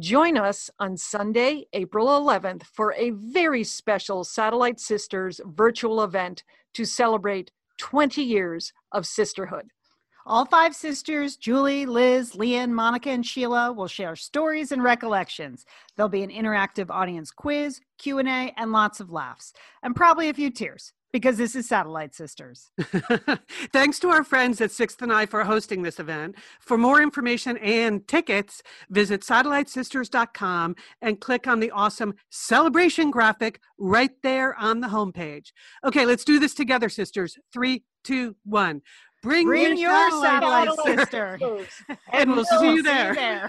Join us on Sunday, April 11th, for a very special Satellite Sisters virtual event to celebrate 20 years of sisterhood. All five sisters, Julie, Liz, Lian, Monica, and Sheila, will share stories and recollections. There'll be an interactive audience quiz, Q&A, and lots of laughs, and probably a few tears because this is Satellite Sisters. Thanks to our friends at Sixth and I for hosting this event. For more information and tickets, visit satellitesisters.com and click on the awesome celebration graphic right there on the homepage. Okay, let's do this together, sisters. Three, two, one. Bring, Bring your, your satellite, satellite sister. sister. and we'll see you there. there.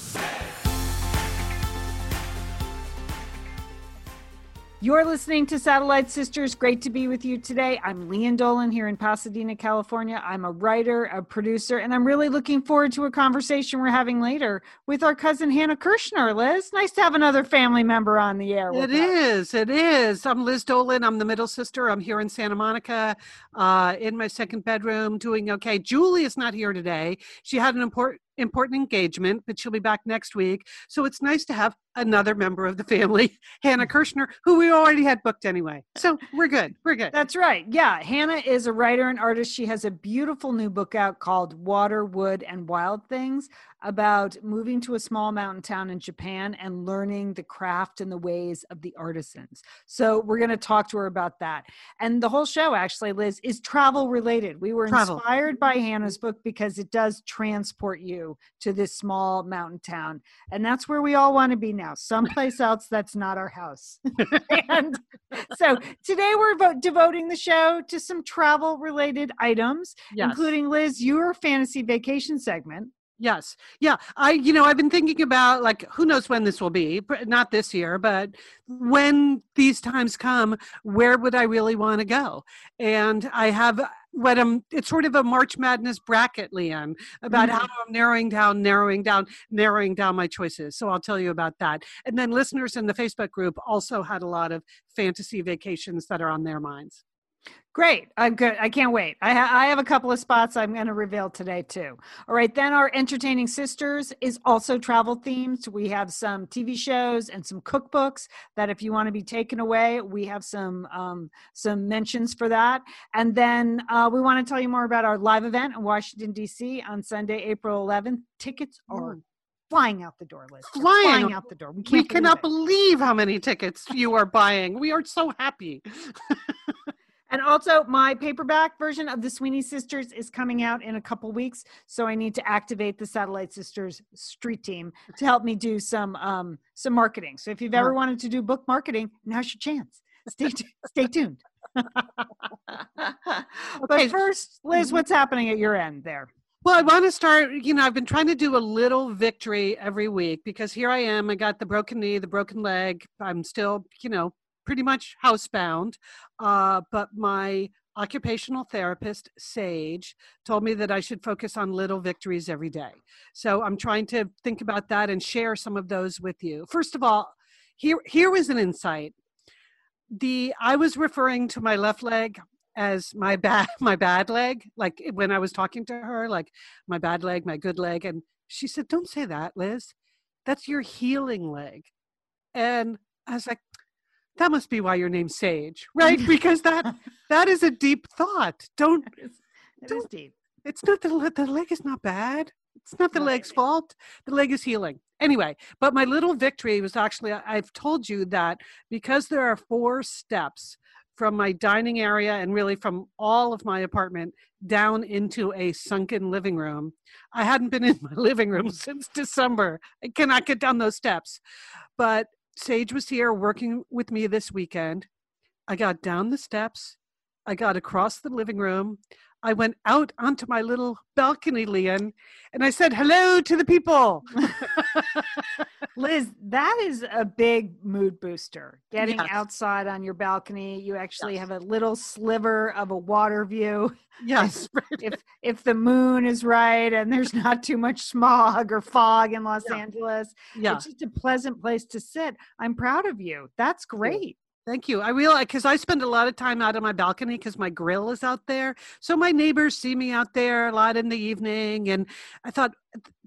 You're listening to Satellite Sisters. Great to be with you today. I'm Lian Dolan here in Pasadena, California. I'm a writer, a producer, and I'm really looking forward to a conversation we're having later with our cousin Hannah Kirshner. Liz, nice to have another family member on the air. It is. It is. I'm Liz Dolan. I'm the middle sister. I'm here in Santa Monica, uh, in my second bedroom, doing okay. Julie is not here today. She had an important important engagement, but she'll be back next week. So it's nice to have another member of the family, Hannah mm-hmm. Kirshner, who we already had booked anyway. So we're good. We're good. That's right. Yeah. Hannah is a writer and artist. She has a beautiful new book out called Water, Wood, and Wild Things about moving to a small mountain town in Japan and learning the craft and the ways of the artisans. So we're going to talk to her about that. And the whole show, actually, Liz, is travel related. We were Travel. inspired by Hannah's book because it does transport you to this small mountain town. And that's where we all want to be now, someplace else that's not our house. and so today we're vo- devoting the show to some travel related items, Yes. including Liz, your fantasy vacation segment. Yes. Yeah. I, you know, I've been thinking about like, who knows when this will be, not this year, but when these times come, where would I really want to go? And I have what I'm, it's sort of a March Madness bracket, Lian, about how mm-hmm. I'm narrowing down, narrowing down, narrowing down my choices. So I'll tell you about that. And then listeners in the Facebook group also had a lot of fantasy vacations that are on their minds. Great. I'm good. I can't wait. I, ha- I have a couple of spots I'm going to reveal today, too. All right. Then our Entertaining Sisters is also travel themed. We have some TV shows and some cookbooks that if you want to be taken away, we have some um, some mentions for that. And then uh, we want to tell you more about our live event in Washington, D.C. on Sunday, April 11th. Tickets are flying out the door, Liz. They're Flying. out the door. We, We cannot it. believe how many tickets you are buying. We are so happy. And also, my paperback version of the Sweeney Sisters is coming out in a couple weeks. So I need to activate the Satellite Sisters street team to help me do some um, some marketing. So if you've ever wanted to do book marketing, now's your chance. Stay tu- stay tuned. Okay. But first, Liz, what's happening at your end there? Well, I want to start. You know, I've been trying to do a little victory every week because here I am. I got the broken knee, the broken leg. I'm still, you know, pretty much housebound. Uh, but my occupational therapist, Sage, told me that I should focus on little victories every day. So I'm trying to think about that and share some of those with you. First of all, here here was an insight. The I was referring to my left leg as my bad my bad leg like when i was talking to her like my bad leg my good leg and she said don't say that liz that's your healing leg and i was like that must be why your name's sage right because that that is a deep thought don't It is Don't- deep. it's not the the leg is not bad it's not the leg's fault the leg is healing anyway but my little victory was actually I've told you that because there are four steps from my dining area and really from all of my apartment down into a sunken living room. I hadn't been in my living room since December. I cannot get down those steps. But Sage was here working with me this weekend. I got down the steps. I got across the living room. I went out onto my little balcony, Lian, and I said hello to the people. Liz, that is a big mood booster. Getting Yes. outside on your balcony, you actually Yes. have a little sliver of a water view. Yes. if if the moon is right and there's not too much smog or fog in Los Yeah. Angeles, yeah. it's just a pleasant place to sit. I'm proud of you. That's great. Thank you. I realize because uh, I spend a lot of time out on my balcony because my grill is out there. So my neighbors see me out there a lot in the evening. And I thought,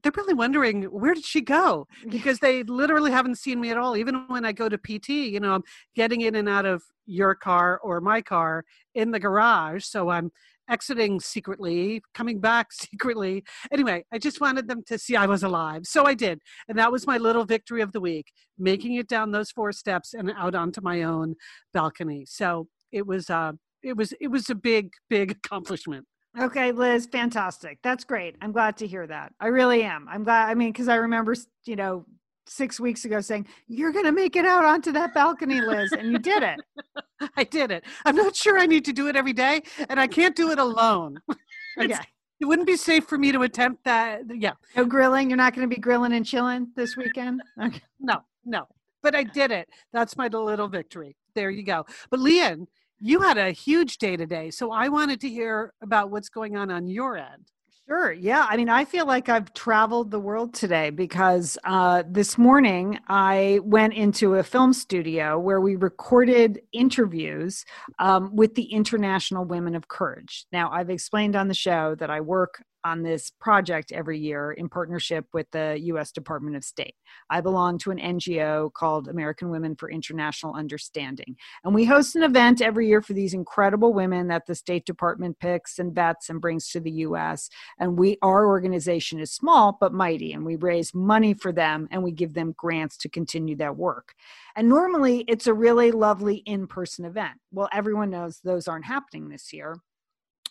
they're really wondering, where did she go? Because they literally haven't seen me at all. Even when I go to PT, you know, I'm getting in and out of your car or my car in the garage. So I'm exiting secretly, coming back secretly. Anyway, I just wanted them to see I was alive. So I did. And that was my little victory of the week, making it down those four steps and out onto my own balcony. So it was uh it was it was a big, big accomplishment. Okay, Liz, fantastic. That's great. I'm glad to hear that. I really am. I'm glad. I mean, because I remember, you know, six weeks ago saying, You're going to make it out onto that balcony, Liz. And you did it. I did it. I'm not sure I need to do it every day, and I can't do it alone. Okay. It wouldn't be safe for me to attempt that. Yeah. No grilling. You're not going to be grilling and chilling this weekend. Okay. No, no. But I did it. That's my little victory. There you go. But Lian, you had a huge day today. So I wanted to hear about what's going on on your end. Sure. Yeah. I mean, I feel like I've traveled the world today because uh, this morning I went into a film studio where we recorded interviews um, with the International Women of Courage. Now, I've explained on the show that I work on this project every year in partnership with the U.S. Department of State. I belong to an NGO called American Women for International Understanding. And we host an event every year for these incredible women that the State Department picks and vets and brings to the US. And we our organization is small but mighty and we raise money for them and we give them grants to continue that work. And normally it's a really lovely in-person event. Well, everyone knows those aren't happening this year.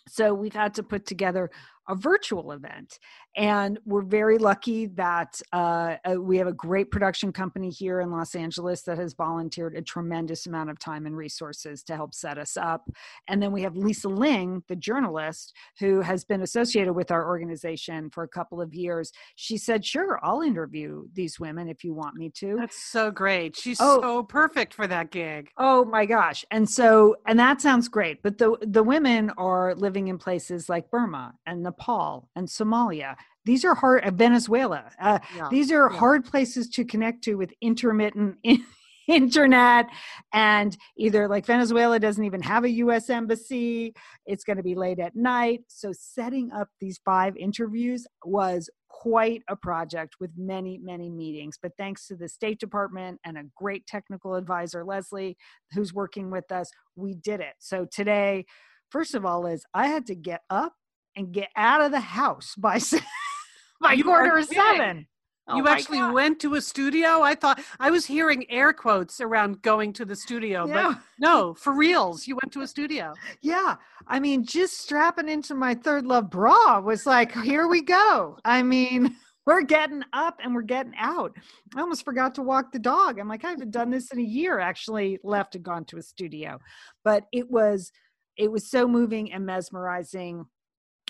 So we've had to put together a virtual event. And we're very lucky that uh, uh, we have a great production company here in Los Angeles that has volunteered a tremendous amount of time and resources to help set us up. And then we have Lisa Ling, the journalist, who has been associated with our organization for a couple of years. She said, Sure, I'll interview these women if you want me to. That's so great. She's Oh. so perfect for that gig. Oh my gosh. And so and that sounds great, but the the women are living in places like Burma and Nepal and Somalia. These are hard uh, Venezuela. Uh, Yeah. these are yeah. hard places to connect to with intermittent internet and either like Venezuela doesn't even have a US embassy, it's going to be late at night. So setting up these five interviews was quite a project with many many meetings but thanks to the state department and a great technical advisor leslie who's working with us we did it so today first of all is i had to get up and get out of the house by by You quarter of seven Oh you actually God. went to a studio? I thought I was hearing air quotes around going to the studio, yeah. but no, for reals, you went to a studio. Yeah. I mean, just strapping into my ThirdLove bra was like, here we go. I mean, we're getting up and we're getting out. I almost forgot to walk the dog. I'm like, I haven't done this in a year, actually left and gone to a studio. But it was it was so moving and mesmerizing.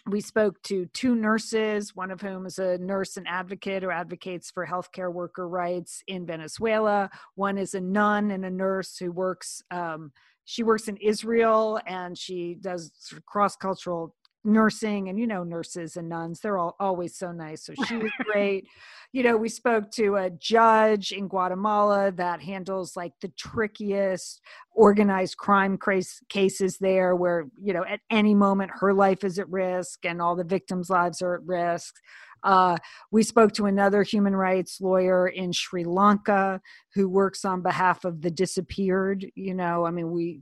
We spoke to two nurses, one of whom is a nurse and advocate who advocates for healthcare worker rights in Venezuela. One is a nun and a nurse who works um, she works in Israel and she does cross cultural nursing and you know nurses and nuns they're all always so nice so she was great. You know we spoke to a judge in guatemala that handles like the trickiest organized crime case, cases there where you know at any moment her life is at risk and all the victims lives are at risk uh, we spoke to another human rights lawyer in Sri Lanka who works on behalf of the disappeared. You know, I mean, we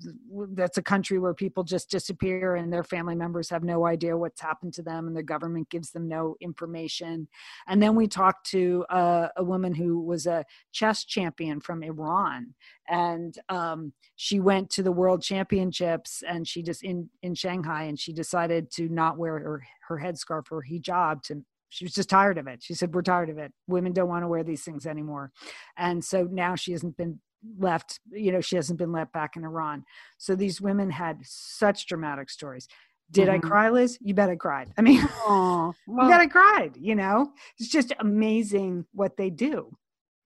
that's a country where people just disappear and their family members have no idea what's happened to them and the government gives them no information. And then we talked to a, a woman who was a chess champion from Iran, and um, she went to the world championships and she just in in shanghai and she decided to not wear her her headscarf or hijab to she was just tired of it she said we're tired of it women don't want to wear these things anymore and so now she hasn't been left you know she hasn't been let back in iran so these women had such dramatic stories did Mhm. I cry, Liz? You bet I cried. I mean, Aw, you bet I cried. You know, it's just amazing what they do.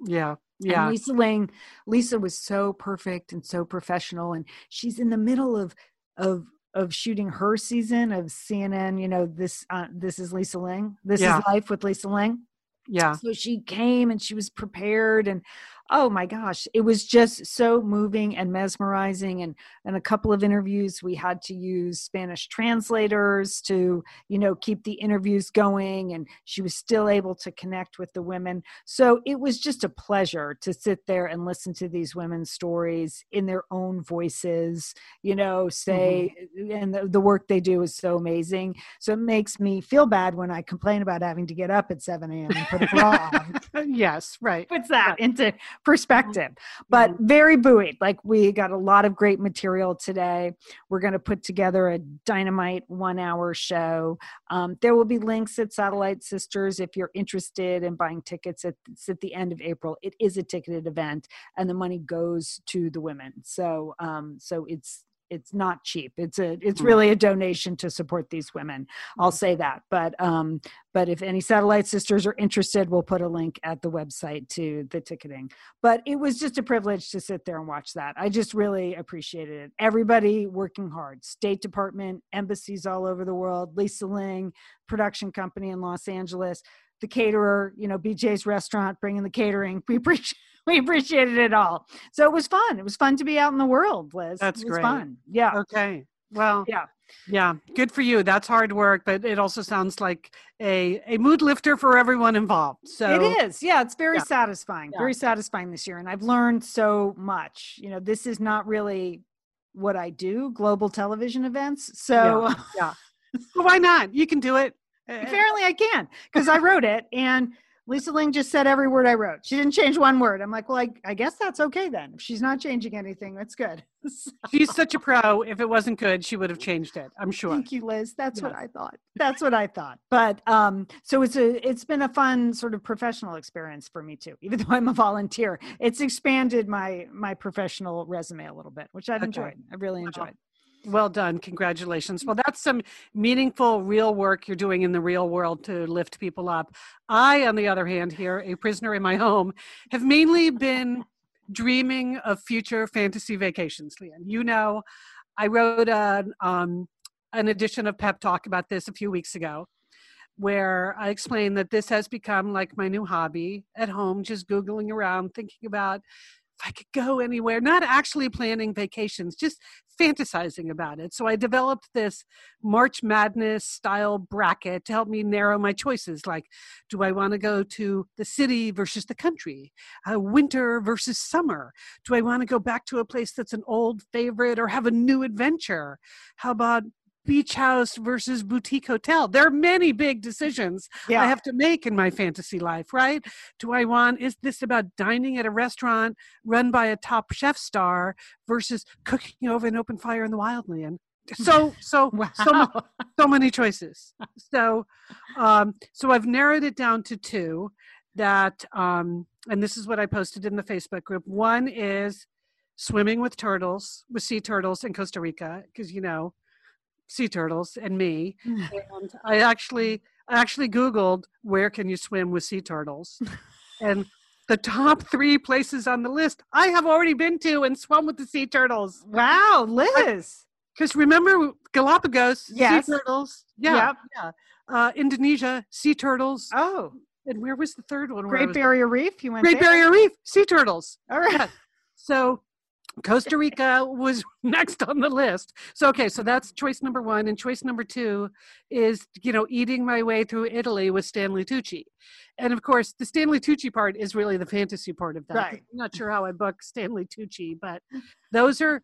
yeah, And yeah, Lisa Ling, Lisa was so perfect and so professional, and she's in the middle of of of shooting her season of CNN. You know, this uh, this is Lisa Ling. This Yeah. is life with Lisa Ling. yeah. So she came and she was prepared and oh my gosh, it was just so moving and mesmerizing and in a couple of interviews we had to use Spanish translators to, you know, keep the interviews going and she was still able to connect with the women. So it was just a pleasure to sit there and listen to these women's stories in their own voices, you know, mm-hmm. say and the, the work they do is so amazing. So it makes me feel bad when I complain about having to get up at 7 a.m. and put a bra on. yes, right. Puts that into perspective. But very buoyed. Like we got a lot of great material today. We're going to put together a dynamite one hour show. Um, there will be links at Satellite Sisters if you're interested in buying tickets. At, it's at the end of April. It is a ticketed event, and the money goes to the women. So, um, so it's it's not cheap. It's a it's Mm. really a donation to support these women. I'll say that. But um, but if any satellite sisters are interested, we'll put a link at the website to the ticketing. But it was just a privilege to sit there and watch that. I just really appreciated it. Everybody working hard, State Department, embassies all over the world, Lisa Ling, production company in Los Angeles, the caterer, you know, BJ's restaurant bringing the catering. We appreciate we appreciated it all. So it was fun. It was fun to be out in the world, Liz. That's it was great. fun. Yeah. Okay. Well, Yeah. yeah. Good for you. That's hard work, but it also sounds like a a mood lifter for everyone involved. So it is yeah it's very Yeah. satisfying Yeah. very satisfying this year and i've learned so much you know this is not really what i do global television events so Yeah. Well, why not? You can do it. Apparently i can because i wrote it and lisa ling just said every word i wrote she didn't change one word i'm like well i, I guess that's okay then if she's not changing anything that's good She's such a pro. If it wasn't good, she would have changed it. I'm sure. Thank you, Liz. That's what I thought. That's what I thought. But um, so it's a it's been a fun sort of professional experience for me too. Even though I'm a volunteer, it's expanded my my professional resume a little bit, which I've Okay. enjoyed. I really Wow. Well done. Congratulations. Well, that's some meaningful, real work you're doing in the real world to lift people up. I, on the other hand, here, a prisoner in my home, have mainly been dreaming of future fantasy vacations, Lian. You know, I wrote an, um, an edition of Pep Talk about this a few weeks ago where I explained that this has become like my new hobby at home, just Googling around, thinking about if I could go anywhere, not actually planning vacations, just fantasizing about it. So I developed this March Madness style bracket to help me narrow my choices. Like, do I want to go to the city versus the country? Uh, winter versus summer? Do I want to go back to a place that's an old favorite or have a new adventure? How about beach house versus boutique hotel? There are many big decisions Yeah. I have to make in my fantasy life, right? Do I want, is this about dining at a restaurant run by a top chef star versus cooking over an open fire in the wildland? So, so, wow. so, so many choices. So, um, so I've narrowed it down to two that, um, and this is what I posted in the Facebook group. One is swimming with turtles, with sea turtles in Costa Rica, because you know, sea turtles and me. And I actually, I actually Googled where can you swim with sea turtles, and the top three places on the list I have already been to and swum with the sea turtles. wow, Liz. Because remember Galapagos, Yes. sea turtles. Yeah, Yep. yeah. Uh, Indonesia, sea turtles. Oh, And where was the third one? Great Barrier Reef. You went Great there? Barrier Reef, sea turtles. All right. Yeah. So Costa Rica was next on the list. So okay, so that's choice number one, and choice number two is you know eating my way through Italy with Stanley Tucci, and of course the Stanley Tucci part is really the fantasy part of that. Right. I'm not sure how I book Stanley Tucci, but those are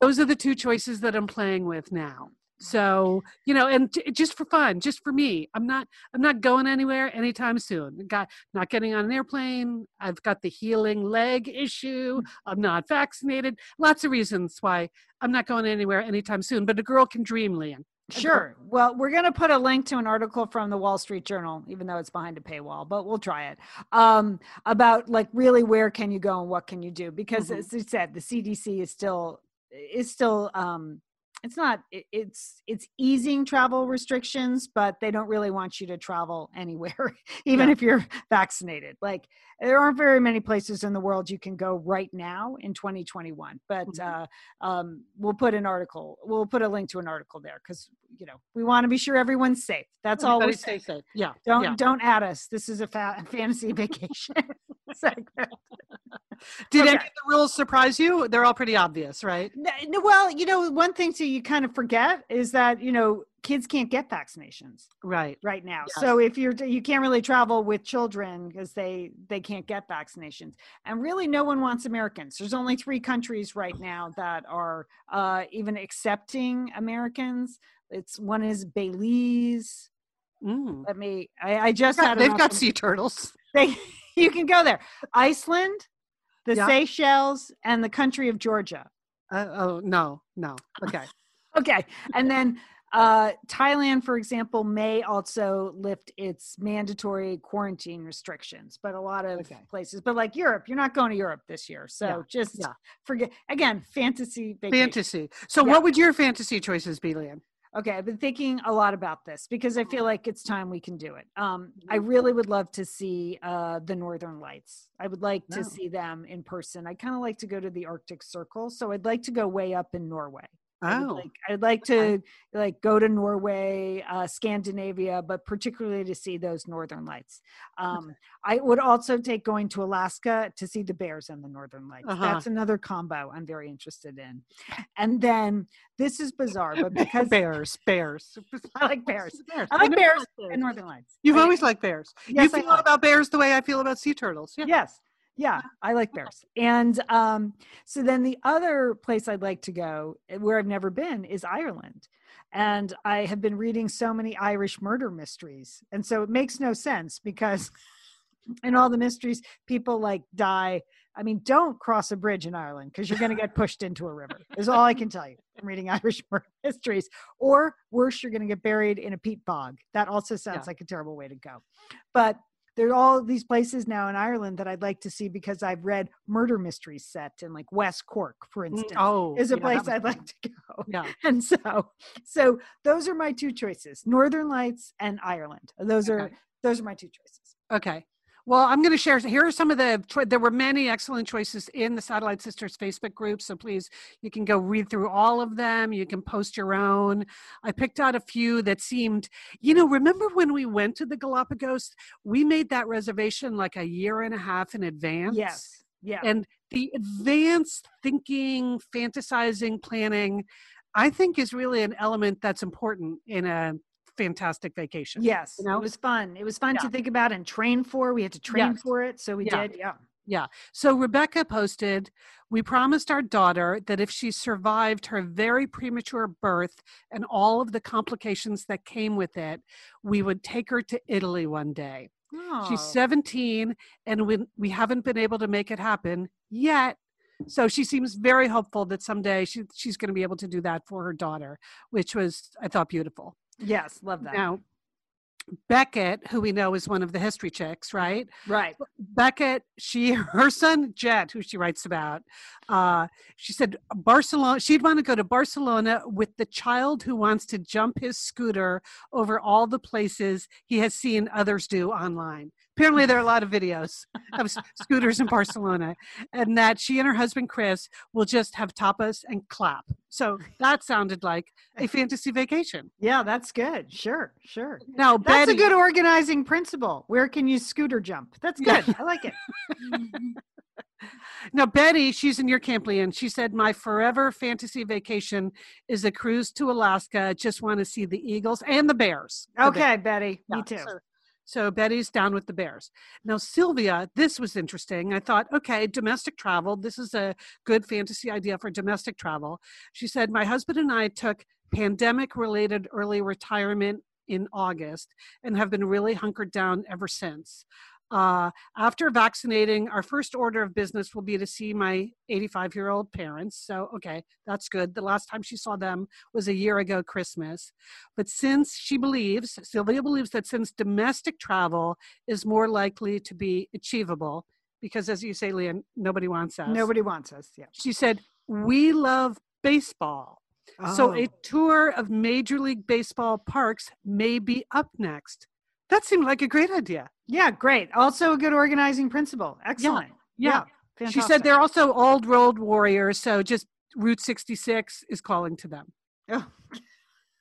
those are the two choices that I'm playing with now. So you know, and j- just for fun, just for me, I'm not I'm not going anywhere anytime soon. Got not getting on an airplane. I've got the healing leg issue. I'm not vaccinated. Lots of reasons why I'm not going anywhere anytime soon. But a girl can dream, Lian. Sure. Well, we're going to put a link to an article from the Wall Street Journal, even though it's behind a paywall, but we'll try it. Um, about like really where can you go and what can you do? Because Mhm. as I said, the CDC is still is still um, it's not it- it's it's easing travel restrictions, but they don't really want you to travel anywhere, even Yeah. if you're vaccinated. Like there aren't very many places in the world you can go right now in 2021. But Mhm. uh, um, we'll put an article. We'll put a link to an article there because you know we want to be sure everyone's safe. That's all we're stay safe. Yeah. Don't yeah. don't add us. This is a fa- fantasy vacation segment. Did any of the rules surprise you? They're all pretty obvious, right? Well, you know, one thing too you kind of forget is that you know kids can't get vaccinations Right. right now. Yes. So if you're you can't really travel with children because they they can't get vaccinations. And really no one wants Americans. There's only 3 countries right now that are uh even accepting Americans. It's one is Belize. Mm. Let me I, I just had they've got sea turtles. they you can go there. Iceland, the Yeah. Seychelles and the country of Georgia. Uh, oh no, no. Okay. Okay. And then uh, Thailand, for example, may also lift its mandatory quarantine restrictions, but a lot of Okay. places, but like Europe, you're not going to Europe this year. So Yeah, just yeah. forget again, fantasy vacation. fantasy. So, Yeah. what would your fantasy choices be, Lian? Okay, I've been thinking a lot about this because I feel like it's time we can do it. Um, I really would love to see uh, the Northern Lights. I would like to Oh. see them in person. I kind of like to go to the Arctic Circle, so I'd like to go way up in Norway. I would Oh, like, I'd like to like go to Norway, uh, Scandinavia, but particularly to see those Northern Lights. Um, I would also take going to Alaska to see the bears and the Northern Lights. Uh-huh. That's another combo I'm very interested in. And then this is bizarre, but because bears, bears. I like bears. Bears. I like bears you and Northern Lights. You've I- always liked bears. Yes, you I feel about bears the way I feel about sea turtles. Yeah. Yes. Yeah, I like bears. And um, so then the other place I'd like to go, eh, where I've never been, is Ireland. And I have been reading so many Irish murder mysteries. And so it makes no sense because in all the mysteries, people like die. I mean, don't cross a bridge in Ireland because you're going to get pushed into a river, is all I can tell you from reading Irish murder mysteries. Or worse, you're going to get buried in a peat bog. That also sounds Yeah. like a terrible way to go. But there are all these places now in Ireland that I'd like to see because I've read murder mysteries set in like West Cork, for Mm, instance. Oh, is a yeah, place I'd like to go. Yeah. And so so those are my two choices. Northern Lights and Ireland. Those are those are my two choices. Okay. Well, I'm going to share. Here are some of the. There were many excellent choices in the Satellite Sisters Facebook group, so please, you can go read through all of them. You can post your own. I picked out a few that seemed. You know, remember when we went to the Galapagos? We made that reservation like a year and a half in advance. Yes. Yeah. And the advanced thinking, fantasizing, planning, I think is really an element that's important in a fantastic vacation. yes. you know? It was fun. It was fun Yeah. to think about and train for. We had to train Yes. for it. So we Yeah. did. Yeah. Yeah. So Rebecca posted, We promised our daughter that if she survived her very premature birth and all of the complications that came with it, we would take her to Italy one day. She's Oh. 17 and we, we haven't been able to make it happen yet. So she seems very hopeful that someday she, she's going to be able to do that for her daughter, which was, I thought, beautiful. Yes. Love that. Now, Beckett, who we know is one of the history chicks, right? Right. Beckett, she her son Jet, who she writes about, uh, she said Barcelona. She'd want to go to Barcelona with the child who wants to jump his scooter over all the places he has seen others do online. Apparently, there are a lot of videos of scooters in Barcelona, and that she and her husband Chris will just have tapas and clap. So that sounded like a fantasy vacation. Yeah, that's good. Sure. Sure. Now, That's Betty, a good organizing principle. Where can you scooter jump? That's Yeah. good. I like it. Now, Betty, she's in your camp, Lian. She said, My forever fantasy vacation is a cruise to Alaska. I just want to see the eagles and the bears. The bears. Okay, Betty. Me too. So, So Betty's down with the Bears. Now, Sylvia, this was interesting. I thought, okay, domestic travel. This is a good fantasy idea for domestic travel. She said, My husband and I took pandemic related early retirement in August and have been really hunkered down ever since. Uh, after vaccinating, our first order of business will be to see my 85 year old parents. So, okay, that's good. The last time she saw them was a year ago, Christmas. But since she believes, Sylvia believes that since domestic travel is more likely to be achievable, because as you say, Lian, nobody wants us. Nobody wants us. Yeah. She said, We love baseball. So, a Oh. tour of Major League Baseball parks may be up next. That seemed like a great idea. Yeah, great. Also a good organizing principle. Excellent. Yeah. She said they're also old world warriors, so just Route 66 is calling to them. Oh.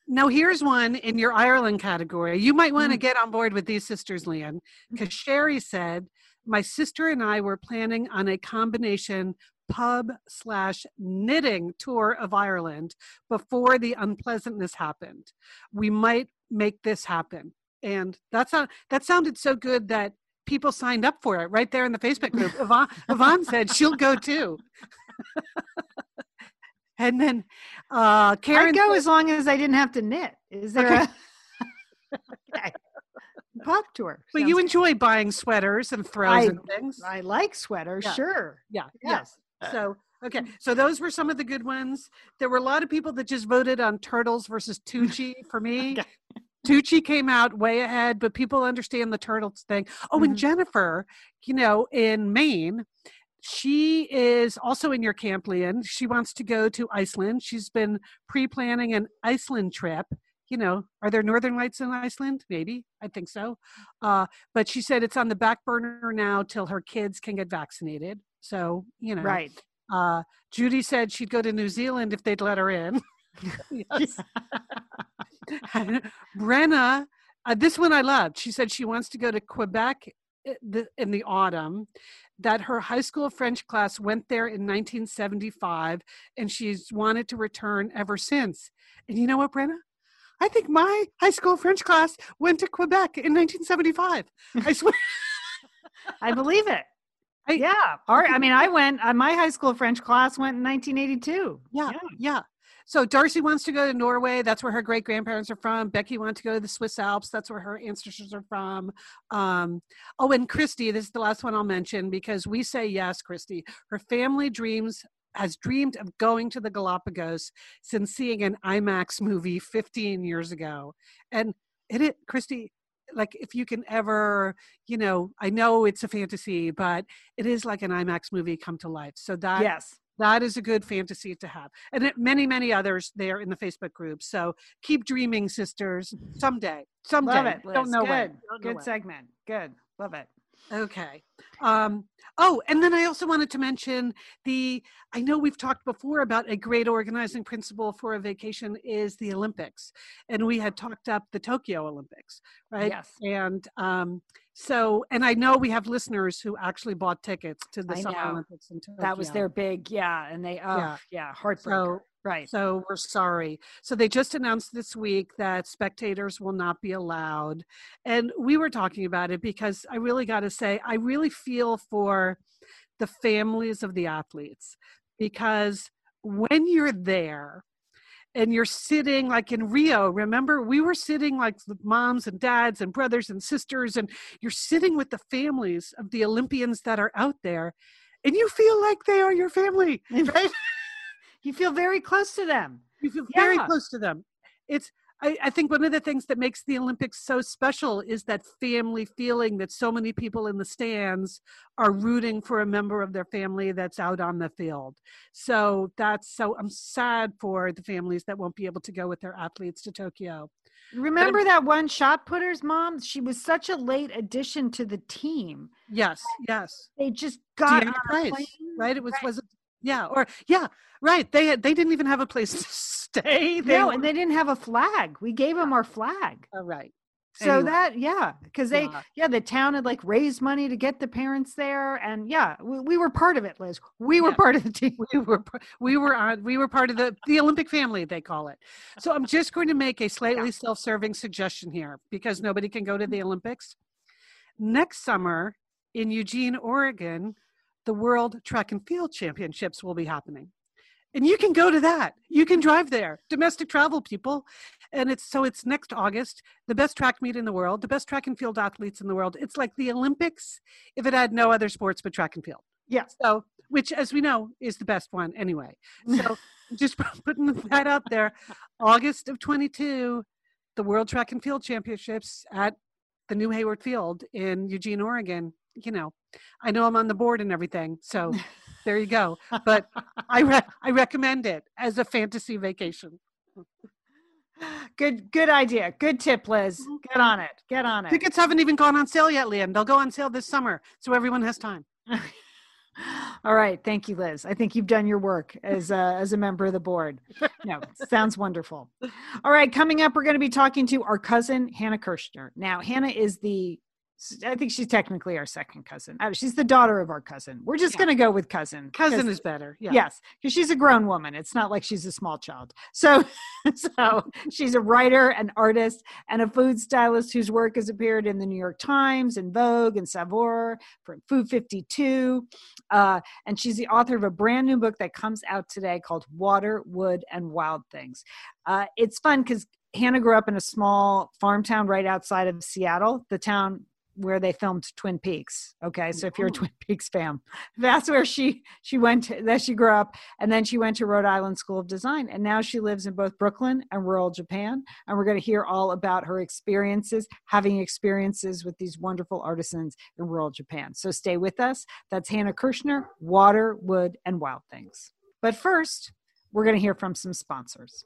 Now, here's one in your Ireland category. You might want to Mm. get on board with these sisters, Lian, because Sherry said, My sister and I were planning on a combination pub slash knitting tour of Ireland before the unpleasantness happened. We might make this happen. And that's a, that sounded so good that people signed up for it right there in the Facebook group. Yvonne, Yvonne said she'll go too. and then uh, Karen I'd go said- as long as I didn't have to knit. Is there Okay. a okay. pop tour? But Sounds you good. enjoy buying sweaters and throws I- and things. I like sweaters, Yeah. sure. yeah. Yes. Yeah. So okay. So those were some of the good ones. There were a lot of people that just voted on turtles versus Tucci for me. Okay. Tucci came out way ahead, but people understand the turtles thing. Oh, and Mhm. Jennifer, you know, in Maine, she is also in your camp, Lian. She wants to go to Iceland. She's been pre-planning an Iceland trip. You know, are there northern lights in Iceland? Maybe. I think so. Uh, but she said it's on the back burner now till her kids can get vaccinated. So, you know, Right. uh, Judy said she'd go to New Zealand if they'd let her in. Brenna, uh, this one I loved. She said she wants to go to Quebec in the autumn, that her high school French class went there in 1975, and she's wanted to return ever since. And you know what, Brenna? I think my high school French class went to Quebec in 1975. I swear. I believe it. I- yeah. Our, I mean, I went, uh, my high school French class went in 1982. Yeah, yeah. So Darcy wants to go to Norway. That's where her great grandparents are from. Becky wants to go to the Swiss Alps. That's where her ancestors are from. Um, oh, and Christy, this is the last one I'll mention because we say yes, Christy. Her family dreams has dreamed of going to the Galapagos since seeing an IMAX movie 15 years ago. And it, it Christy, like if you can ever, you know, I know it's a fantasy, but it is like an IMAX movie come to life. So that yes. That is a good fantasy to have and many many others there in the facebook group so keep dreaming sisters someday someday Love it. don't know Good. when. Don't know Good when. segment. Good. Love it. okay um oh and then i also wanted to mention the i know we've talked before about a great organizing principle for a vacation is the olympics and we had talked up the tokyo olympics right Yes. and um so and i know we have listeners who actually bought tickets to the I summer know. olympics in Tokyo. That was their big, yeah. And they, oh, Yeah. yeah, heartbreaker. So- right. So we're sorry. So they just announced this week that spectators will not be allowed. And we were talking about it because I really got to say, I really feel for the families of the athletes because when you're there, and you're sitting like in Rio. Remember, we were sitting like the moms and dads and brothers and sisters, and you're sitting with the families of the Olympians that are out there, and you feel like they are your family, right? you feel very close to them. you feel very close to them it's I, I think one of the things that makes the olympics so special is that family feeling that so many people in the stands are rooting for a member of their family that's out on the field so that's so i'm sad for the families that won't be able to go with their athletes to tokyo Remember that one shot putter's mom? She was such a late addition to the team. yes yes They just got on a plane. right it was Right. was yeah or yeah right they they didn't even have a place to stay they no, were- and they didn't have a flag. We gave them our flag. all right So Anyway. that, yeah, because they, Yeah. yeah, the town had like raised money to get the parents there, and yeah, we, we were part of it, Liz. We were Yeah. part of the team. we were we were on we were part of the the Olympic family they call it. So I'm just going to make a slightly self-serving suggestion here because nobody can go to mm-hmm. the Olympics. next summer in Eugene, Oregon, the World Track and Field Championships will be happening. And you can go to that. You can drive there. Domestic travel people. And it's so it's next August, the best track meet in the world, the best track and field athletes in the world. It's like the Olympics if it had no other sports but track and field. Yeah. So, which as we know is the best one anyway. So, just putting that out there. August of 22, the World Track and Field Championships at the New Hayward Field in Eugene, Oregon. You know, I know I'm on the board and everything. So, there you go. But I re- I recommend it as a fantasy vacation. Good good idea. Good tip, Liz. Mm-hmm. Get on it. Get on it. Tickets haven't even gone on sale yet, Lian. They'll go on sale this summer, so everyone has time. All right, thank you, Liz. I think you've done your work as a, as a member of the board. No, sounds wonderful. All right, coming up, we're going to be talking to our cousin Hannah Kirshner. Now, Hannah is the I think she's technically our second cousin. Uh, she's the daughter of our cousin. We're just Yeah. going to go with cousin. Cousin is better. Yeah. Yes, because she's a grown woman. It's not like she's a small child. So, so she's a writer, an artist, and a food stylist whose work has appeared in the New York Times and Vogue and Saveur for Food 52. Uh, and she's the author of a brand new book that comes out today called Water, Wood, and Wild Things. Uh, it's fun because Hannah grew up in a small farm town right outside of Seattle, the town where they filmed Twin Peaks. Okay, so if you're a Twin Peaks fan, that's where she she went. To, that she grew up, and then she went to Rhode Island School of Design, and now she lives in both Brooklyn and rural Japan. And we're going to hear all about her experiences, having experiences with these wonderful artisans in rural Japan. So stay with us. That's Hannah Kirshner, Water, Wood, and Wild Things. But first, we're going to hear from some sponsors.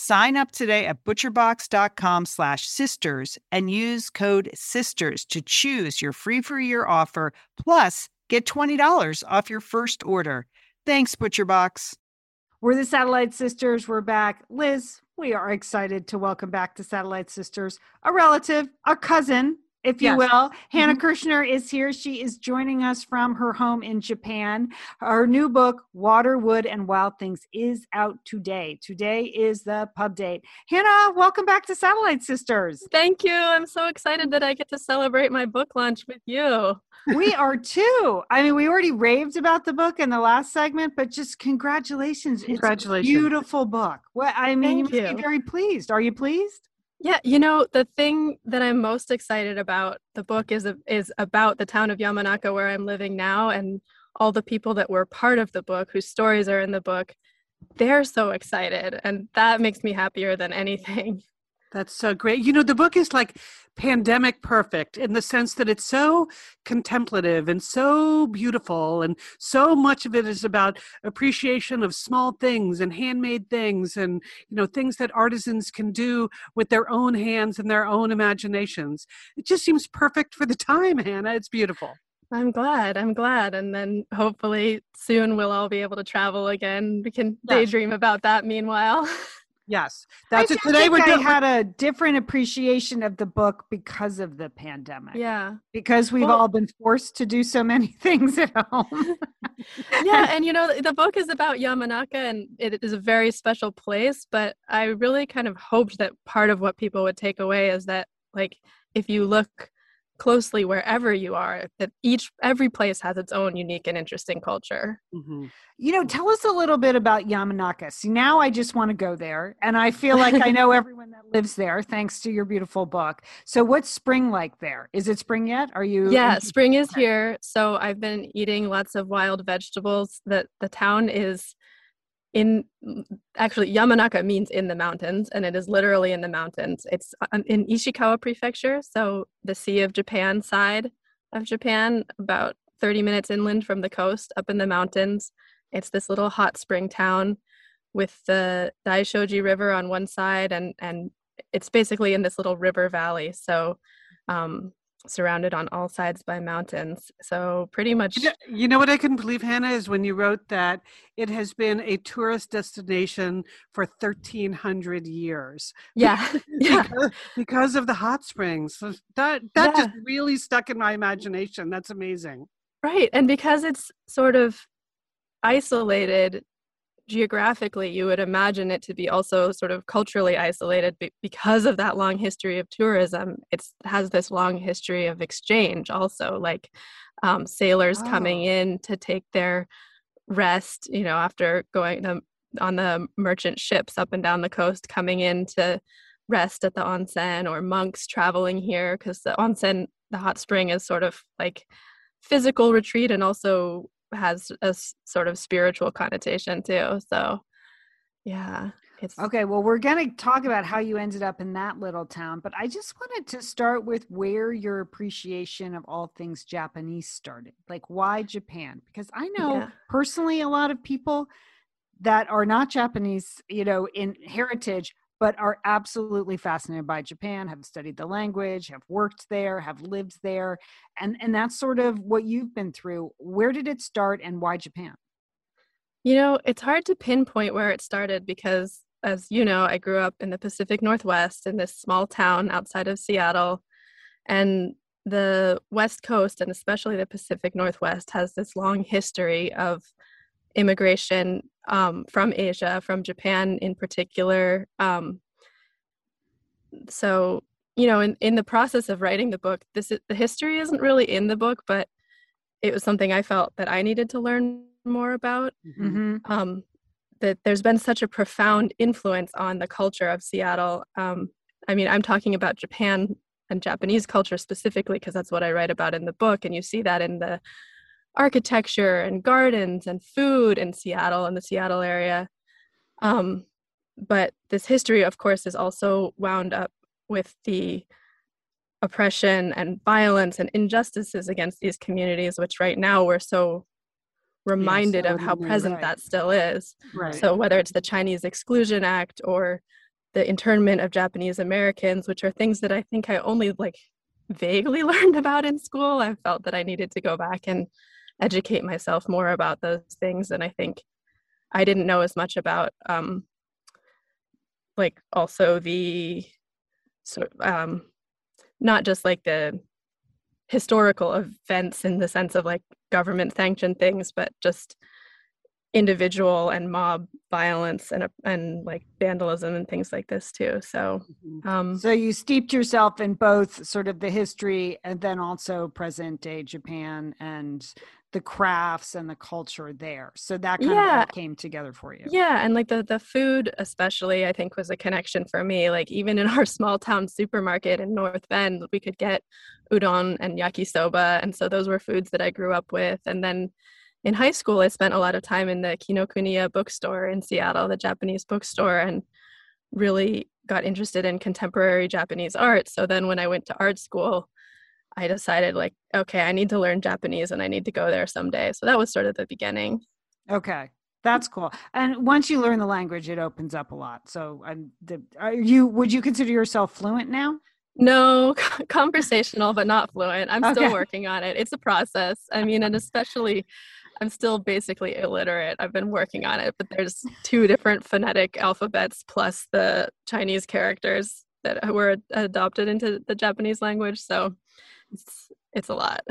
Sign up today at butcherbox.com slash sisters and use code sisters to choose your free for year offer plus get $20 off your first order. Thanks, ButcherBox. We're the Satellite Sisters. We're back. Liz, we are excited to welcome back to Satellite Sisters a relative, a cousin, if you Yes. will. Hannah mm-hmm. Kirshner is here. She is joining us from her home in Japan. Her new book, Water, Wood, and Wild Things, is out today. Today is the pub date. Hannah, welcome back to Satellite Sisters. Thank you. I'm so excited that I get to celebrate my book launch with you. we are too. I mean, we already raved about the book in the last segment, but just congratulations. Congratulations. It's a beautiful book. Well, I mean, Thank you must you. be very pleased. Are you pleased? Yeah, you know, the thing that I'm most excited about the book is is about the town of Yamanaka where I'm living now and all the people that were part of the book whose stories are in the book. They're so excited and that makes me happier than anything. That's so great. You know, the book is like pandemic perfect in the sense that it's so contemplative and so beautiful, and so much of it is about appreciation of small things and handmade things and, you know, things that artisans can do with their own hands and their own imaginations. It just seems perfect for the time, Hannah. It's beautiful. I'm glad. I'm glad. And then hopefully soon we'll all be able to travel again. We can Yes. daydream about that meanwhile. Yes, that's it. Today we're doing. had a different appreciation of the book because of the pandemic. yeah. Because we've Well- all been forced to do so many things at home. yeah and you know the book is about yamanaka and it is a very special place but i really kind of hoped that part of what people would take away is that like if you look closely wherever you are that each every place has its own unique and interesting culture Mhm. You know, tell us a little bit about Yamanaka. See, now I just want to go there, and I feel like I know everyone that lives there, thanks to your beautiful book. So, what's spring like there? Is it spring yet? Are you? yeah in- spring is here so i've been eating lots of wild vegetables that the town is in actually yamanaka means in the mountains and it is literally in the mountains. It's uh, in ishikawa prefecture so the sea of japan side of japan about 30 minutes inland from the coast up in the mountains. It's this little hot spring town with the daishoji river on one side and and it's basically in this little river valley. So um surrounded on all sides by mountains. So pretty oh, much You know, you know what I couldn't believe, Hannah, is when you wrote that it has been a tourist destination for 1,300 years. yeah. yeah. because, because of the hot springs. So that that Yeah. just really stuck in my imagination. That's amazing. Right. And because it's sort of isolated geographically, you would imagine it to be also sort of culturally isolated because of that long history of tourism. It has this long history of exchange also, like um, sailors coming in to take their rest, you know, after going the, on the merchant ships up and down the coast, coming in to rest at the onsen, or monks traveling here because the onsen, the hot spring, is sort of like physical retreat and also has a sort of spiritual connotation too. So, yeah, it's Okay, well, we're going to talk about how you ended up in that little town, but I just wanted to start with where your appreciation of all things Japanese started. Like, why Japan? Because I know Yeah. personally a lot of people that are not Japanese, you know, in heritage, but are absolutely fascinated by Japan, have studied the language, have worked there, have lived there. And, and that's sort of what you've been through. Where did it start and why Japan? You know, it's hard to pinpoint where it started because, as you know, I grew up in the Pacific Northwest in this small town outside of Seattle. And the West Coast, and especially the Pacific Northwest, has this long history of immigration um, from Asia, from Japan in particular. Um, so, you know, in, in the process of writing the book, this is, the history isn't really in the book, but it was something I felt that I needed to learn more about Mm-hmm. um, that there's been such a profound influence on the culture of Seattle. Um, I mean, I'm talking about Japan and Japanese culture specifically because that's what I write about in the book, and you see that in the architecture and gardens and food in Seattle and the Seattle area. Um, but this history, of course, is also wound up with the oppression and violence and injustices against these communities, which right now we're so reminded of how present right. that still is. Right. So whether it's the Chinese Exclusion Act or the internment of Japanese Americans, which are things that I think I only like vaguely learned about in school, I felt that I needed to go back and educate myself more about those things. And I think I didn't know as much about um, like also the sort um, not just like the historical events in the sense of like government sanctioned things, but just individual and mob violence and and like vandalism and things like this too. So Mhm. um So you steeped yourself in both sort of the history and then also present day Japan and the crafts and the culture there. So that kind of Yeah. all came together for you. Yeah, and like the the food especially I think was a connection for me. Like even in our small town supermarket in North Bend, we could get udon and yakisoba and so those were foods that I grew up with. And then in high school I spent a lot of time in the Kinokuniya bookstore in Seattle, the Japanese bookstore and really got interested in contemporary Japanese art. So then when I went to art school, I decided like okay, I need to learn Japanese and I need to go there someday. So that was sort of the beginning. Okay. That's cool. And once you learn the language, it opens up a lot. So I'm the are you would you consider yourself fluent now? No, conversational, but not fluent. I'm still working on it. It's a process. I mean, and especially, I'm still basically illiterate. I've been working on it, but there's two different phonetic alphabets plus the Chinese characters that were adopted into the Japanese language. So it's it's a lot.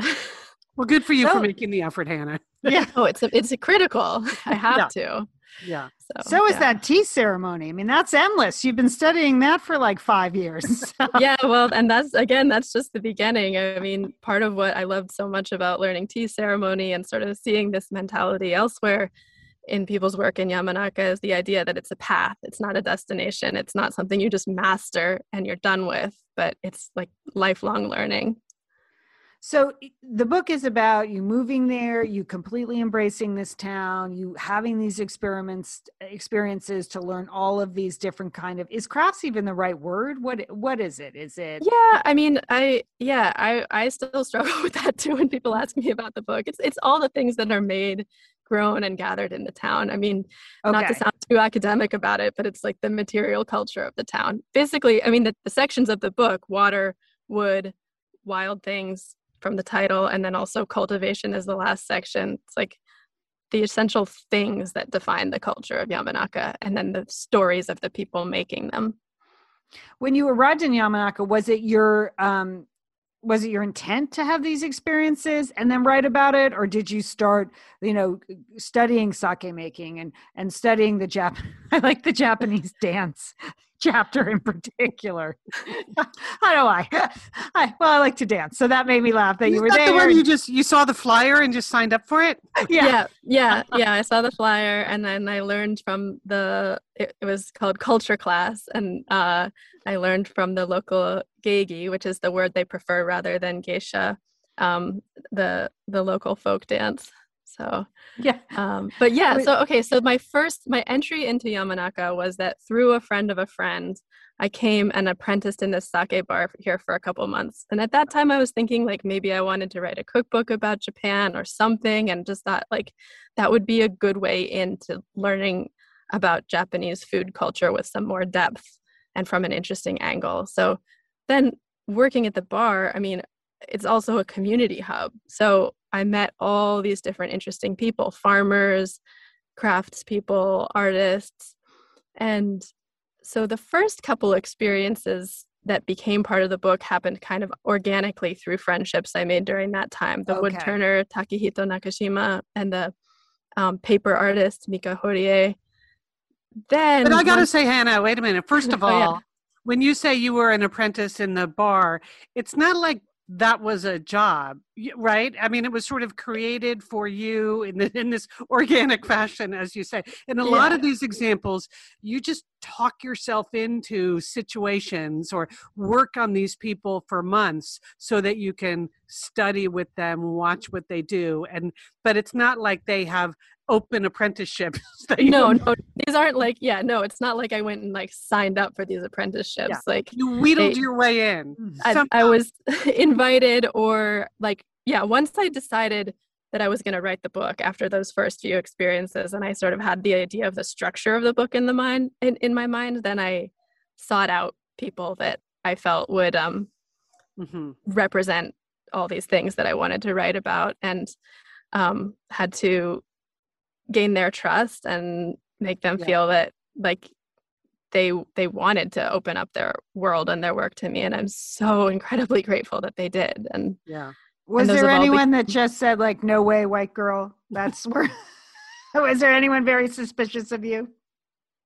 Well, good for you So- for making the effort, Hannah. Yeah. oh, it's a, it's a critical. I have to. Yeah. So, So is yeah. that tea ceremony. I mean, that's endless. You've been studying that for like five years. yeah well and that's again that's just the beginning i mean part of what i loved so much about learning tea ceremony and sort of seeing this mentality elsewhere in people's work in yamanaka is the idea that it's a path it's not a destination it's not something you just master and you're done with but it's like lifelong learning So the book is about you moving there, you completely embracing this town, you having these experiments experiences to learn all of these different kind of is crafts even the right word? What what is it? Is it yeah i mean i yeah i i still struggle with that too when people ask me about the book it's it's all the things that are made grown and gathered in the town i mean not to sound too academic about it, but it's like the material culture of the town. Basically, I mean, the, the sections of the book water, wood, wild things from the title, and then also cultivation is the last section. It's like the essential things that define the culture of Yamanaka, and then the stories of the people making them. when you arrived in Yamanaka, was it your um was it your intent to have these experiences and then write about it or did you start you know studying sake making and and studying the jap i like the japanese dance chapter in particular how do I? I well i like to dance so that made me laugh that you were that there the one you just you saw the flyer and just signed up for it? yeah. yeah yeah yeah i saw the flyer and then i learned from the it, it was called culture class and uh, i learned from the local geigi which is the word they prefer rather than geisha um, the the local folk dance so yeah. um, but yeah so okay so my first my entry into yamanaka was that through a friend of a friend i came and apprenticed in this sake bar here for a couple months. And at that time i was thinking like maybe i wanted to write a cookbook about japan or something and just thought like that would be a good way into learning about japanese food culture with some more depth and from an interesting angle. So then working at the bar i mean it's also a community hub. So i met all these different interesting people farmers craftspeople artists and so the first couple experiences that became part of the book happened kind of organically through friendships I made during that time. The wood Okay. turner Takehito Nakashima and the um, paper artist Mika Horie. Then But I got to once- say, Hannah, wait a minute. First of Oh, all, yeah. when you say you were an apprentice in the bar, it's not like that was a job, right? I mean, it was sort of created for you in, the, in this organic fashion, as you say. In a lot of these examples, you just talk yourself into situations or work on these people for months so that you can study with them, watch what they do, and but it's not like they have open apprenticeships. no, no, these aren't like yeah, no, it's not like I went and like signed up for these apprenticeships. Yeah. Like you wheedled They- your way in. I, I was invited or like yeah once i decided that i was going to write the book after those first few experiences and i sort of had the idea of the structure of the book in the mind in, in my mind then i sought out people that i felt would um, Mhm. represent all these things that i wanted to write about and um, had to gain their trust and make them Yeah. feel that like they they wanted to open up their world and their work to me and i'm so incredibly grateful that they did and Yeah. was those there all be- anyone that just said like no way white girl that's where was there anyone very suspicious of you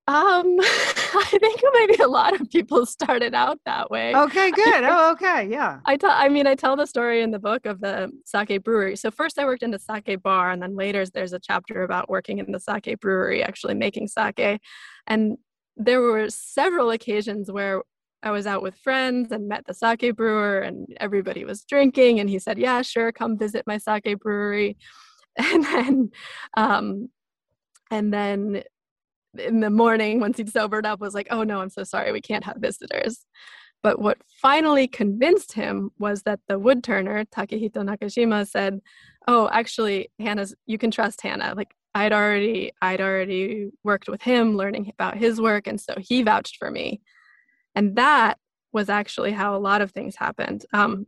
um i think maybe a lot of people started out that way okay good oh okay yeah I tell I mean I tell the story in the book of the sake brewery. So first I worked in the sake bar and then later there's a chapter about working in the sake brewery actually making sake. And there were several occasions where I was out with friends and met the sake brewer and everybody was drinking and he said, "Yeah, sure, come visit my sake brewery." And then um and then in the morning once he'd sobered up was like, "Oh no, I'm so sorry. We can't have visitors." But what finally convinced him was that the wood turner, Takehito Nakashima, said, Oh, actually, Hannah's you can trust Hannah. Like I'd already I'd already worked with him, learning about his work, and so he vouched for me. And that was actually how a lot of things happened. Um,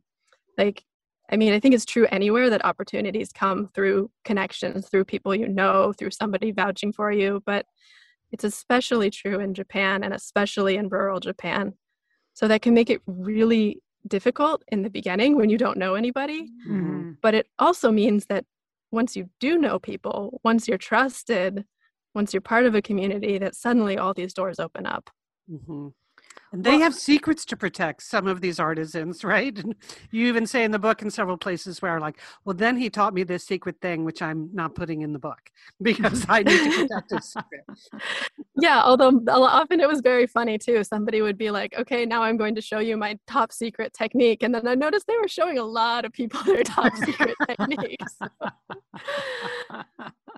like, I mean, I think it's true anywhere that opportunities come through connections, through people you know, through somebody vouching for you. But it's especially true in Japan and especially in rural Japan. So that can make it really difficult in the beginning when you don't know anybody. Mm-hmm. But it also means that once you do know people, once you're trusted, once you're part of a community, that suddenly all these doors open up. Mm-hmm. And they have secrets to protect some of these artisans, right? And you even say in the book in several places where, like, well, then he taught me this secret thing, which I'm not putting in the book because I need to protect his secret. Yeah, although often it was very funny too. Somebody would be like, okay, now I'm going to show you my top secret technique. And then I noticed they were showing a lot of people their top secret techniques.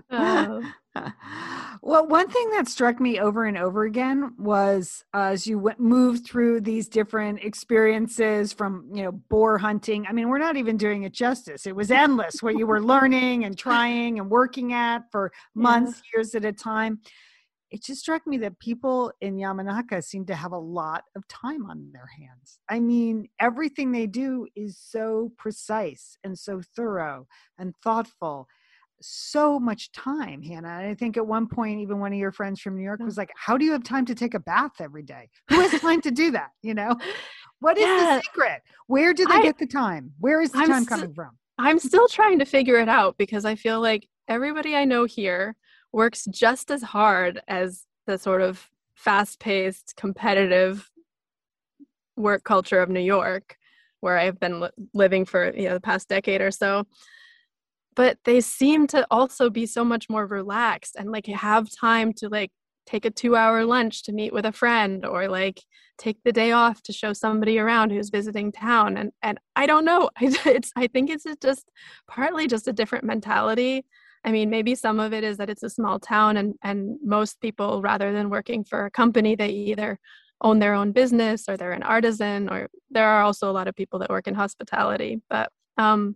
Uh, well, one thing that struck me over and over again was uh, as you went, moved through these different experiences from, you know, boar hunting. I mean, we're not even doing it justice. It was endless what you were learning and trying and working at for months, yeah. years at a time. It just struck me that people in Yamanaka seem to have a lot of time on their hands. I mean, everything they do is so precise and so thorough and thoughtful so much time, Hannah. And I think at one point, even one of your friends from New York was like, How do you have time to take a bath every day? Who has time to do that? You know, what is yeah. the secret? Where do they I, get the time? Where is the I'm time st- coming from? I'm still trying to figure it out because I feel like everybody I know here works just as hard as the sort of fast paced, competitive work culture of New York, where I've been li- living for you know the past decade or so but they seem to also be so much more relaxed and like have time to like take a two hour lunch to meet with a friend or like take the day off to show somebody around who's visiting town and and i don't know. It's i think it's just partly just a different mentality. I mean maybe some of it is that it's a small town and and most people rather than working for a company they either own their own business or they're an artisan or there are also a lot of people that work in hospitality but um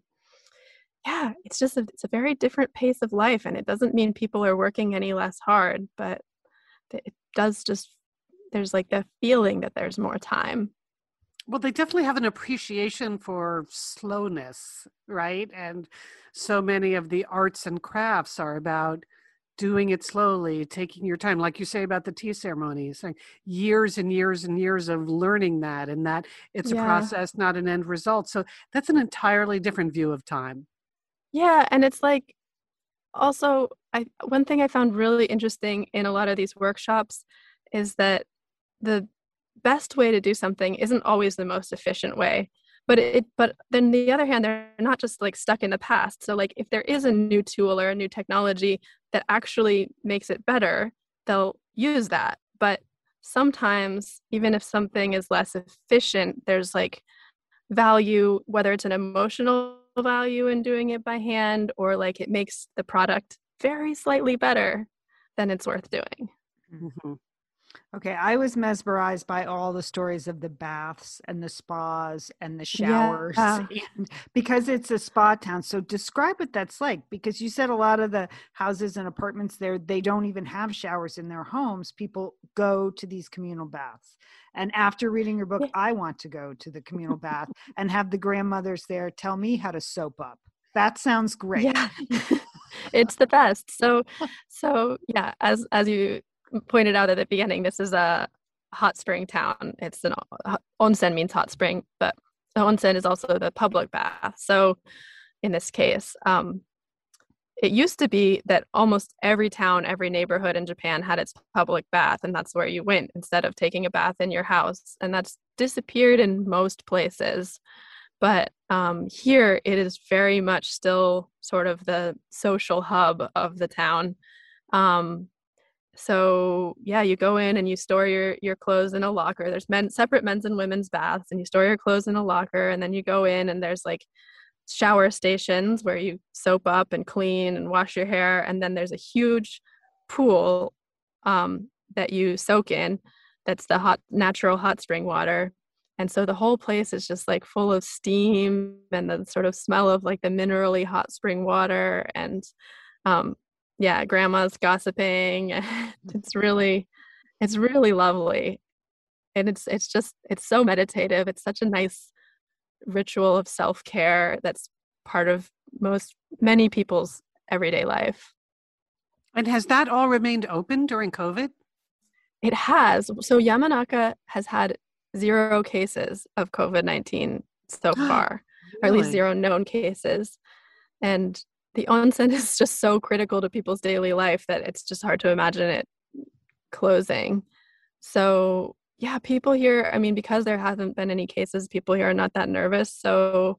yeah, it's just a, it's a very different pace of life, and it doesn't mean people are working any less hard, but it does just there's like the feeling that there's more time. Well, they definitely have an appreciation for slowness, right? And so many of the arts and crafts are about doing it slowly, taking your time, like you say about the tea ceremonies, like years and years and years of learning that, and that it's yeah. a process, not an end result. So that's an entirely different view of time. Yeah, and it's like also I one thing I found really interesting in a lot of these workshops is that the best way to do something isn't always the most efficient way. But it but then the other hand they're not just like stuck in the past. So like if there is a new tool or a new technology that actually makes it better, they'll use that. But sometimes even if something is less efficient, there's like value whether it's an emotional value in doing it by hand or like it makes the product very slightly better, then it's worth doing. Mm-hmm. Okay, I was mesmerized by all the stories of the baths and the spas and the showers yeah. and, because it's a spa town. So describe what that's like because you said a lot of the houses and apartments there they don't even have showers in their homes. People go to these communal baths. And after reading your book, yeah. I want to go to the communal bath and have the grandmothers there tell me how to soap up. That sounds great. Yeah. it's the best. So so yeah, as as you pointed out at the beginning, this is a hot spring town. It's an onsen means hot spring, but onsen is also the public bath. So in this case, um, it used to be that almost every town, every neighborhood in Japan had its public bath, and that's where you went instead of taking a bath in your house. And that's disappeared in most places. But um, here, it is very much still sort of the social hub of the town. Um, so yeah, you go in and you store your your clothes in a locker. There's men separate men's and women's baths, and you store your clothes in a locker, and then you go in and there's like shower stations where you soap up and clean and wash your hair, and then there's a huge pool um, that you soak in. That's the hot natural hot spring water, and so the whole place is just like full of steam and the sort of smell of like the minerally hot spring water and um, yeah, grandma's gossiping. it's mm-hmm. really, it's really lovely. and it's it's just it's so meditative it's such a nice ritual of self-care that's part of most many people's everyday life And has that all remained open during COVID? it has so yamanaka has had zero cases of covid-19 so far or at least zero known cases and the onsen is just so critical to people's daily life that it's just hard to imagine it closing so yeah people here i mean because there hasn't been any cases people here are not that nervous so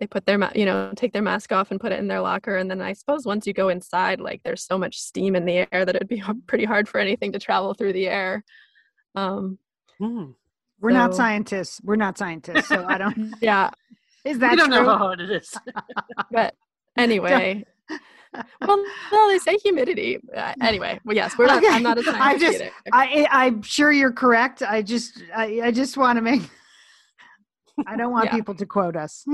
they put their you know take their mask off and put it in their locker and then i suppose once you go inside like there's so much steam in the air that it'd be pretty hard for anything to travel through the air um Hmm. We're not scientists. We're not scientists, so I don't. yeah Is that We don't true? know how hard it is. but anyway well no they say humidity uh, anyway well yes we're not Okay. i'm not a I scientist just- either. I, I I'm sure you're correct. I just I, I just want to make. I don't want Yeah. people to quote us.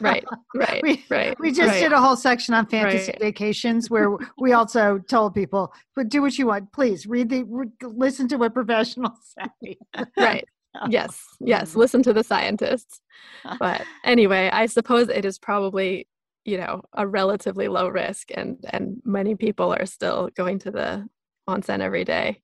right right We- right We just right. did a whole section on fantasy Right. vacations where we also told people, but do what you want. Please read the, re- listen to what professionals say. right yes yes listen to the scientists but anyway i suppose it is probably you know a relatively low risk and and many people are still going to the onsen every day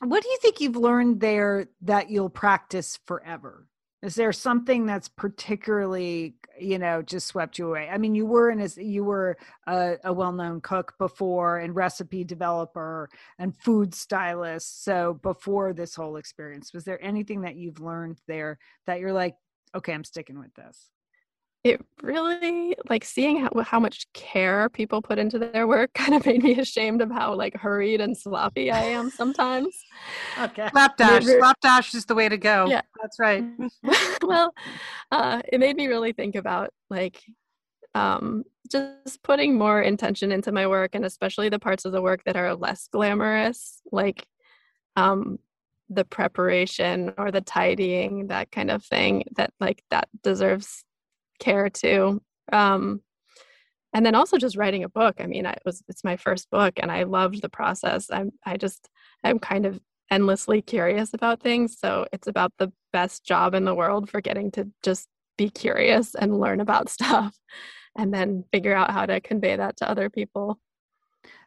What do you think you've learned there that you'll practice forever? Is there something that's particularly, you know, just swept you away? I mean, you were in a, you were a, a well-known cook before and recipe developer and food stylist. So before this whole experience, was there anything that you've learned there that you're like, okay, I'm sticking with this? It really like seeing how, how much care people put into their work kind of made me ashamed of how like hurried and sloppy i am sometimes Okay. Slapdash. Never- Slapdash is the way to go. Yeah. That's right. well uh, it made me really think about like um, just putting more intention into my work and especially the parts of the work that are less glamorous like um, the preparation or the tidying that kind of thing that like that deserves care too um, and then also just writing a book i mean I, it was it's my first book and i loved the process i'm i just i'm kind of endlessly curious about things so it's about the best job in the world for getting to just be curious and learn about stuff and then figure out how to convey that to other people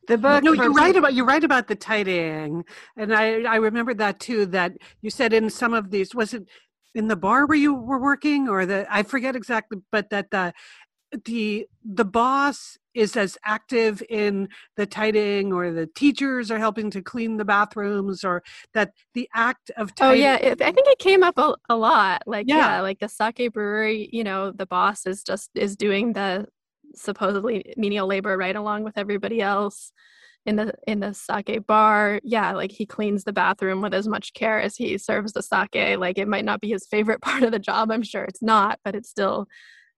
The book. no, you're right about you're right about the tidying, and I I remember that too. That you said in some of these was it in the bar where you were working or the I forget exactly, but that the the the boss is as active in the tidying or the teachers are helping to clean the bathrooms or that the act of Oh yeah, it, I think it came up a, a lot. Like Yeah. yeah. like the sake brewery, you know, the boss is just is doing the supposedly menial labor right along with everybody else in the in the sake bar. Yeah, like he cleans the bathroom with as much care as he serves the sake. Like it might not be his favorite part of the job, I'm sure it's not, but it's still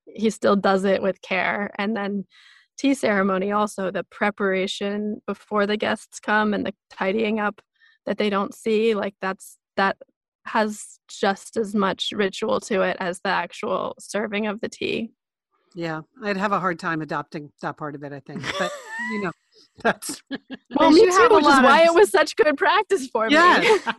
he still does it with care. And then tea ceremony also the preparation before the guests come and the tidying up that they don't see like that's that has just as much ritual to it as the actual serving of the tea Yeah, I'd have a hard time adopting that part of it. I think, but you know, that's well me you have too which is lot why of- it was such good practice for me Yes.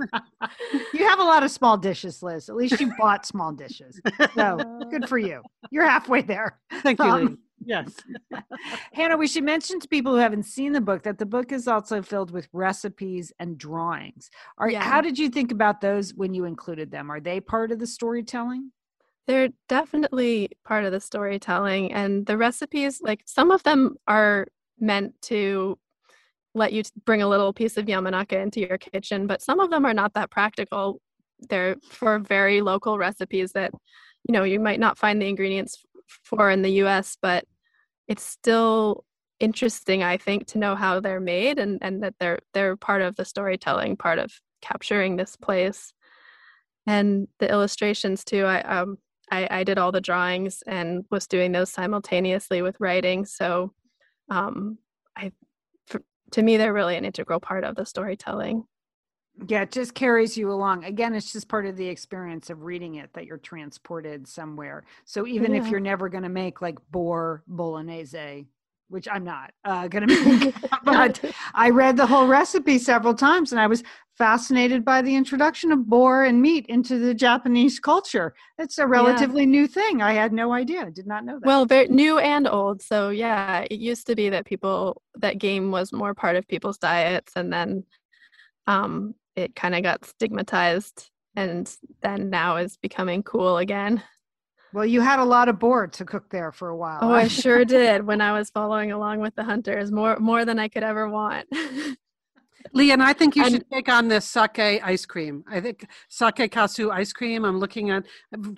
You have a lot of small dishes, Liz. At least you bought small dishes. So good for you. You're halfway there. thank you. Um, Lee. Yes. Hannah, we should mention to people who haven't seen the book that the book is also filled with recipes and drawings. Are, Yeah. How did you think about those when you included them? Are they part of the storytelling? they're definitely part of the storytelling and the recipes like some of them are meant to let you bring a little piece of yamanaka into your kitchen but some of them are not that practical. They're for very local recipes that you know you might not find the ingredients for in the US but it's still interesting I think to know how they're made and and that they're they're part of the storytelling part of capturing this place. And the illustrations too i um I, I did all the drawings and was doing those simultaneously with writing so um i for, to me they're really an integral part of the storytelling Yeah, it just carries you along. Again, it's just part of the experience of reading it that you're transported somewhere. So even if you're never going to make like boar bolognese, which I'm not uh, going to make. but I read the whole recipe several times, and I was fascinated by the introduction of boar and meat into the Japanese culture. It's a relatively yeah. new thing. I had no idea. I did not know that. Well, very new and old. So yeah, it used to be that people that game was more part of people's diets, and then um, it kind of got stigmatized, and then now is becoming cool again. Well, you had a lot of board to cook there for a while. Oh, I sure did when I was following along with the hunters. More more than I could ever want. Lian, I think you and, should take on this sake ice cream. I think sake kasu ice cream. I'm looking at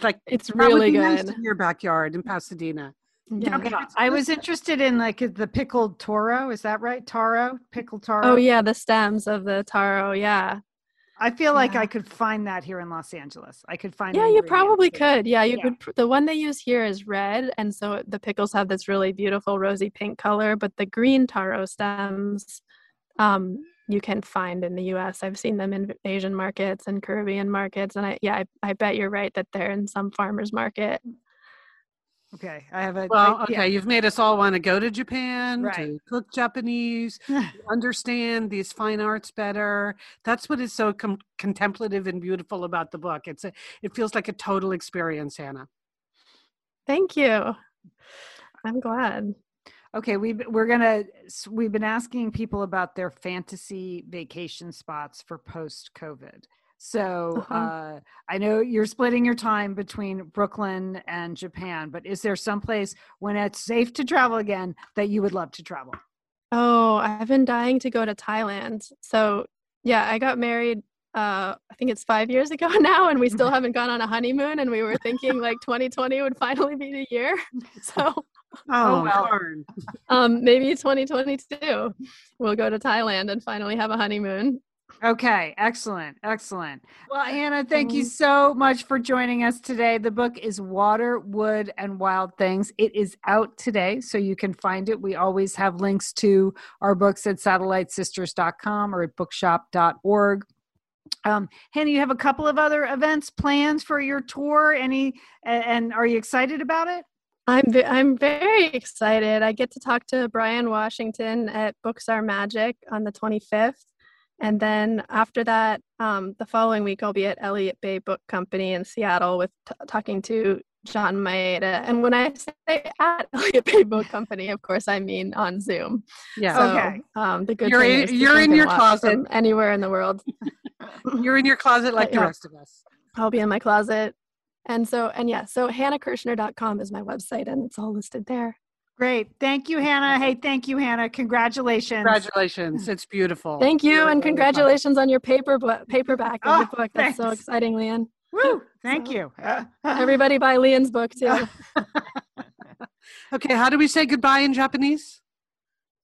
like it's really good nice in your backyard in Pasadena. Yeah. Okay. I was interested in like the pickled taro. Is that right? Taro, pickled taro. Oh yeah, the stems of the taro. Yeah. I feel like I could find that here in Los Angeles. I could find. Yeah, you probably could. Yeah, you yeah. could. The one they use here is red, and so the pickles have this really beautiful rosy pink color. But the green taro stems, um, you can find in the U.S. I've seen them in Asian markets and Caribbean markets, and I yeah, I, I bet you're right that they're in some farmers market. Okay, I have a. Well, okay, yeah. you've made us all want to go to Japan right. to cook Japanese, understand these fine arts better. That's what is so com- contemplative and beautiful about the book. It's a, it feels like a total experience, Hannah. Thank you. I'm glad. Okay, we we're gonna we've been asking people about their fantasy vacation spots for post COVID. So uh-huh. uh, I know you're splitting your time between Brooklyn and Japan, but is there someplace when it's safe to travel again that you would love to travel? Oh, I've been dying to go to Thailand. So yeah, I got married. Uh, I think it's five years ago now, and we still haven't gone on a honeymoon. And we were thinking like 2020 would finally be the year. So oh, oh well, um, maybe 2022 we'll go to Thailand and finally have a honeymoon. Okay, excellent, excellent. Well, Hannah, thank you so much for joining us today. The book is Water, Wood, and Wild Things. It is out today, so you can find it. We always have links to our books at satellitesisters.com or at bookshop.org. Um, Hannah, you have a couple of other events planned for your tour. Any, and are you excited about it? I'm I'm very excited. I get to talk to Bryan Washington at Books Are Magic on the 25th and then after that, um, the following week, I'll be at Elliott Bay Book Company in Seattle with t- talking to John Maeda. And when I say at Elliott Bay Book Company, of course, I mean on Zoom. Yeah. So, okay. Um, the good you're thing in, you're in your closet anywhere in the world. you're in your closet like the rest of us. I'll be in my closet. And so, and yeah, so hannahkirshner.com is my website and it's all listed there. Great. Thank you, Hannah. Hey, thank you, Hannah. Congratulations. Congratulations. It's beautiful. Thank you. Beautiful. And congratulations on your paper paperback of oh, your book. That's thanks. so exciting, Lian. Woo. Thank so, you. everybody buy Lian's book too. okay. How do we say goodbye in Japanese?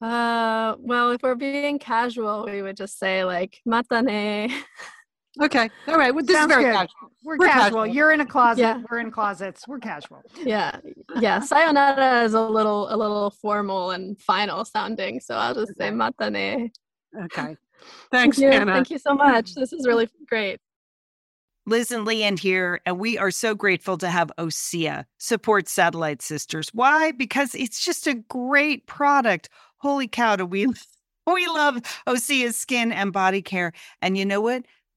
Uh, well, if we're being casual, we would just say like matane. Okay. All right. Well, this Sounds is very good. casual. We're, We're casual. casual. You're in a closet. Yeah. We're in closets. We're casual. Yeah. Yeah. Sayonara is a little a little formal and final sounding, so I'll just say matane. Okay. Thanks, Thank you. Anna. Thank you so much. This is really great. Liz and Lian here, and we are so grateful to have OSEA support Satellite Sisters. Why? Because it's just a great product. Holy cow, do we we love OSEA's skin and body care. And you know what?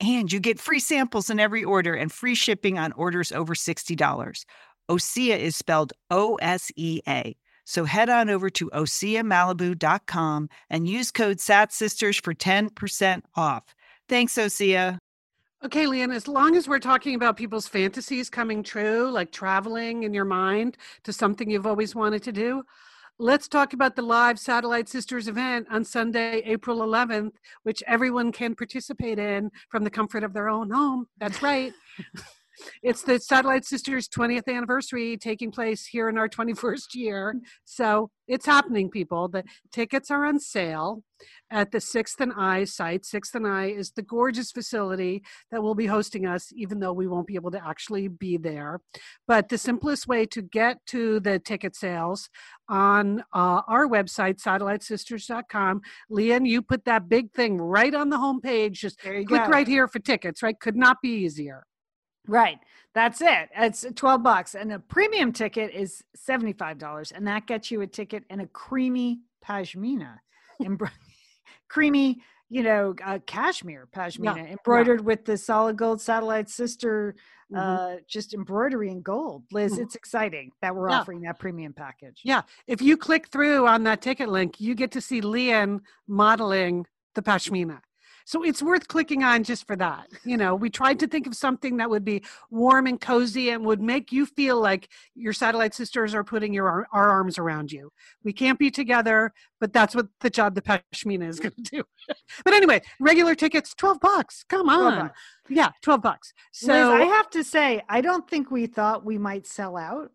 And you get free samples in every order and free shipping on orders over $60. Osea is spelled O S E A. So head on over to OseaMalibu.com and use code SATSisters for 10% off. Thanks, Osea. Okay, Lian, as long as we're talking about people's fantasies coming true, like traveling in your mind to something you've always wanted to do, let's talk about the live Satellite Sisters event on Sunday, April 11th, which everyone can participate in from the comfort of their own home. That's right. it's the Satellite Sisters 20th anniversary taking place here in our 21st year. So it's happening, people. The tickets are on sale at the Sixth and I site. Sixth and I is the gorgeous facility that will be hosting us, even though we won't be able to actually be there. But the simplest way to get to the ticket sales on uh, our website, satellitesisters.com. Lian, you put that big thing right on the homepage. Just click go. right here for tickets, right? Could not be easier. Right. That's it. It's 12 bucks. And a premium ticket is $75. And that gets you a ticket in a creamy pashmina. Embro- creamy, you know, uh, cashmere pashmina embroidered with the solid gold satellite sister Mhm. uh just embroidery in gold. Liz, Mhm. it's exciting that we're Yeah. offering that premium package. Yeah. If you click through on that ticket link, you get to see Lian modeling the pashmina. So it's worth clicking on just for that. You know, we tried to think of something that would be warm and cozy and would make you feel like your satellite sisters are putting your our arms around you. We can't be together, but that's what the job the pashmina is going to do. but anyway, regular tickets, 12 bucks. Come 12 on. bucks. Yeah, 12 bucks. So Liz, I have to say, I don't think we thought we might sell out.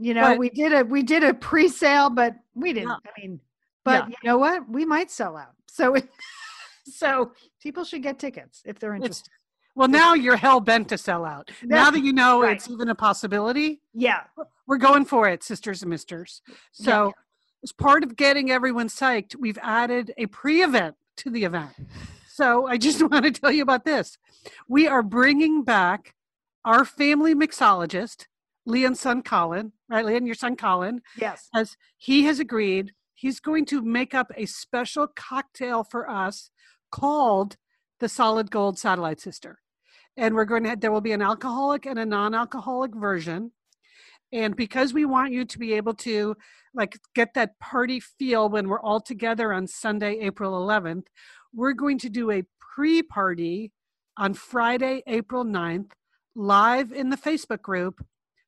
You know, But- we did a we did a pre-sale, but we didn't. Yeah. I mean, but Yeah. you know what? We might sell out. So it, so people should get tickets if they're It's- interested. well, now you're hell bent to sell out. Now that you know Right. it's even a possibility, Yeah. we're going for it, sisters and misters. So, as part of getting everyone psyched, we've added a pre event to the event. So, I just want to tell you about this. We are bringing back our family mixologist, Lian's son Colin, right? Lian, your son Colin, Yes. as he has agreed, he's going to make up a special cocktail for us called the Solid Gold Satellite Sister. And we're going to, there will be an alcoholic and a non alcoholic version. And because we want you to be able to like get that party feel when we're all together on Sunday, April 11th, we're going to do a pre party on Friday, April 9th, live in the Facebook group,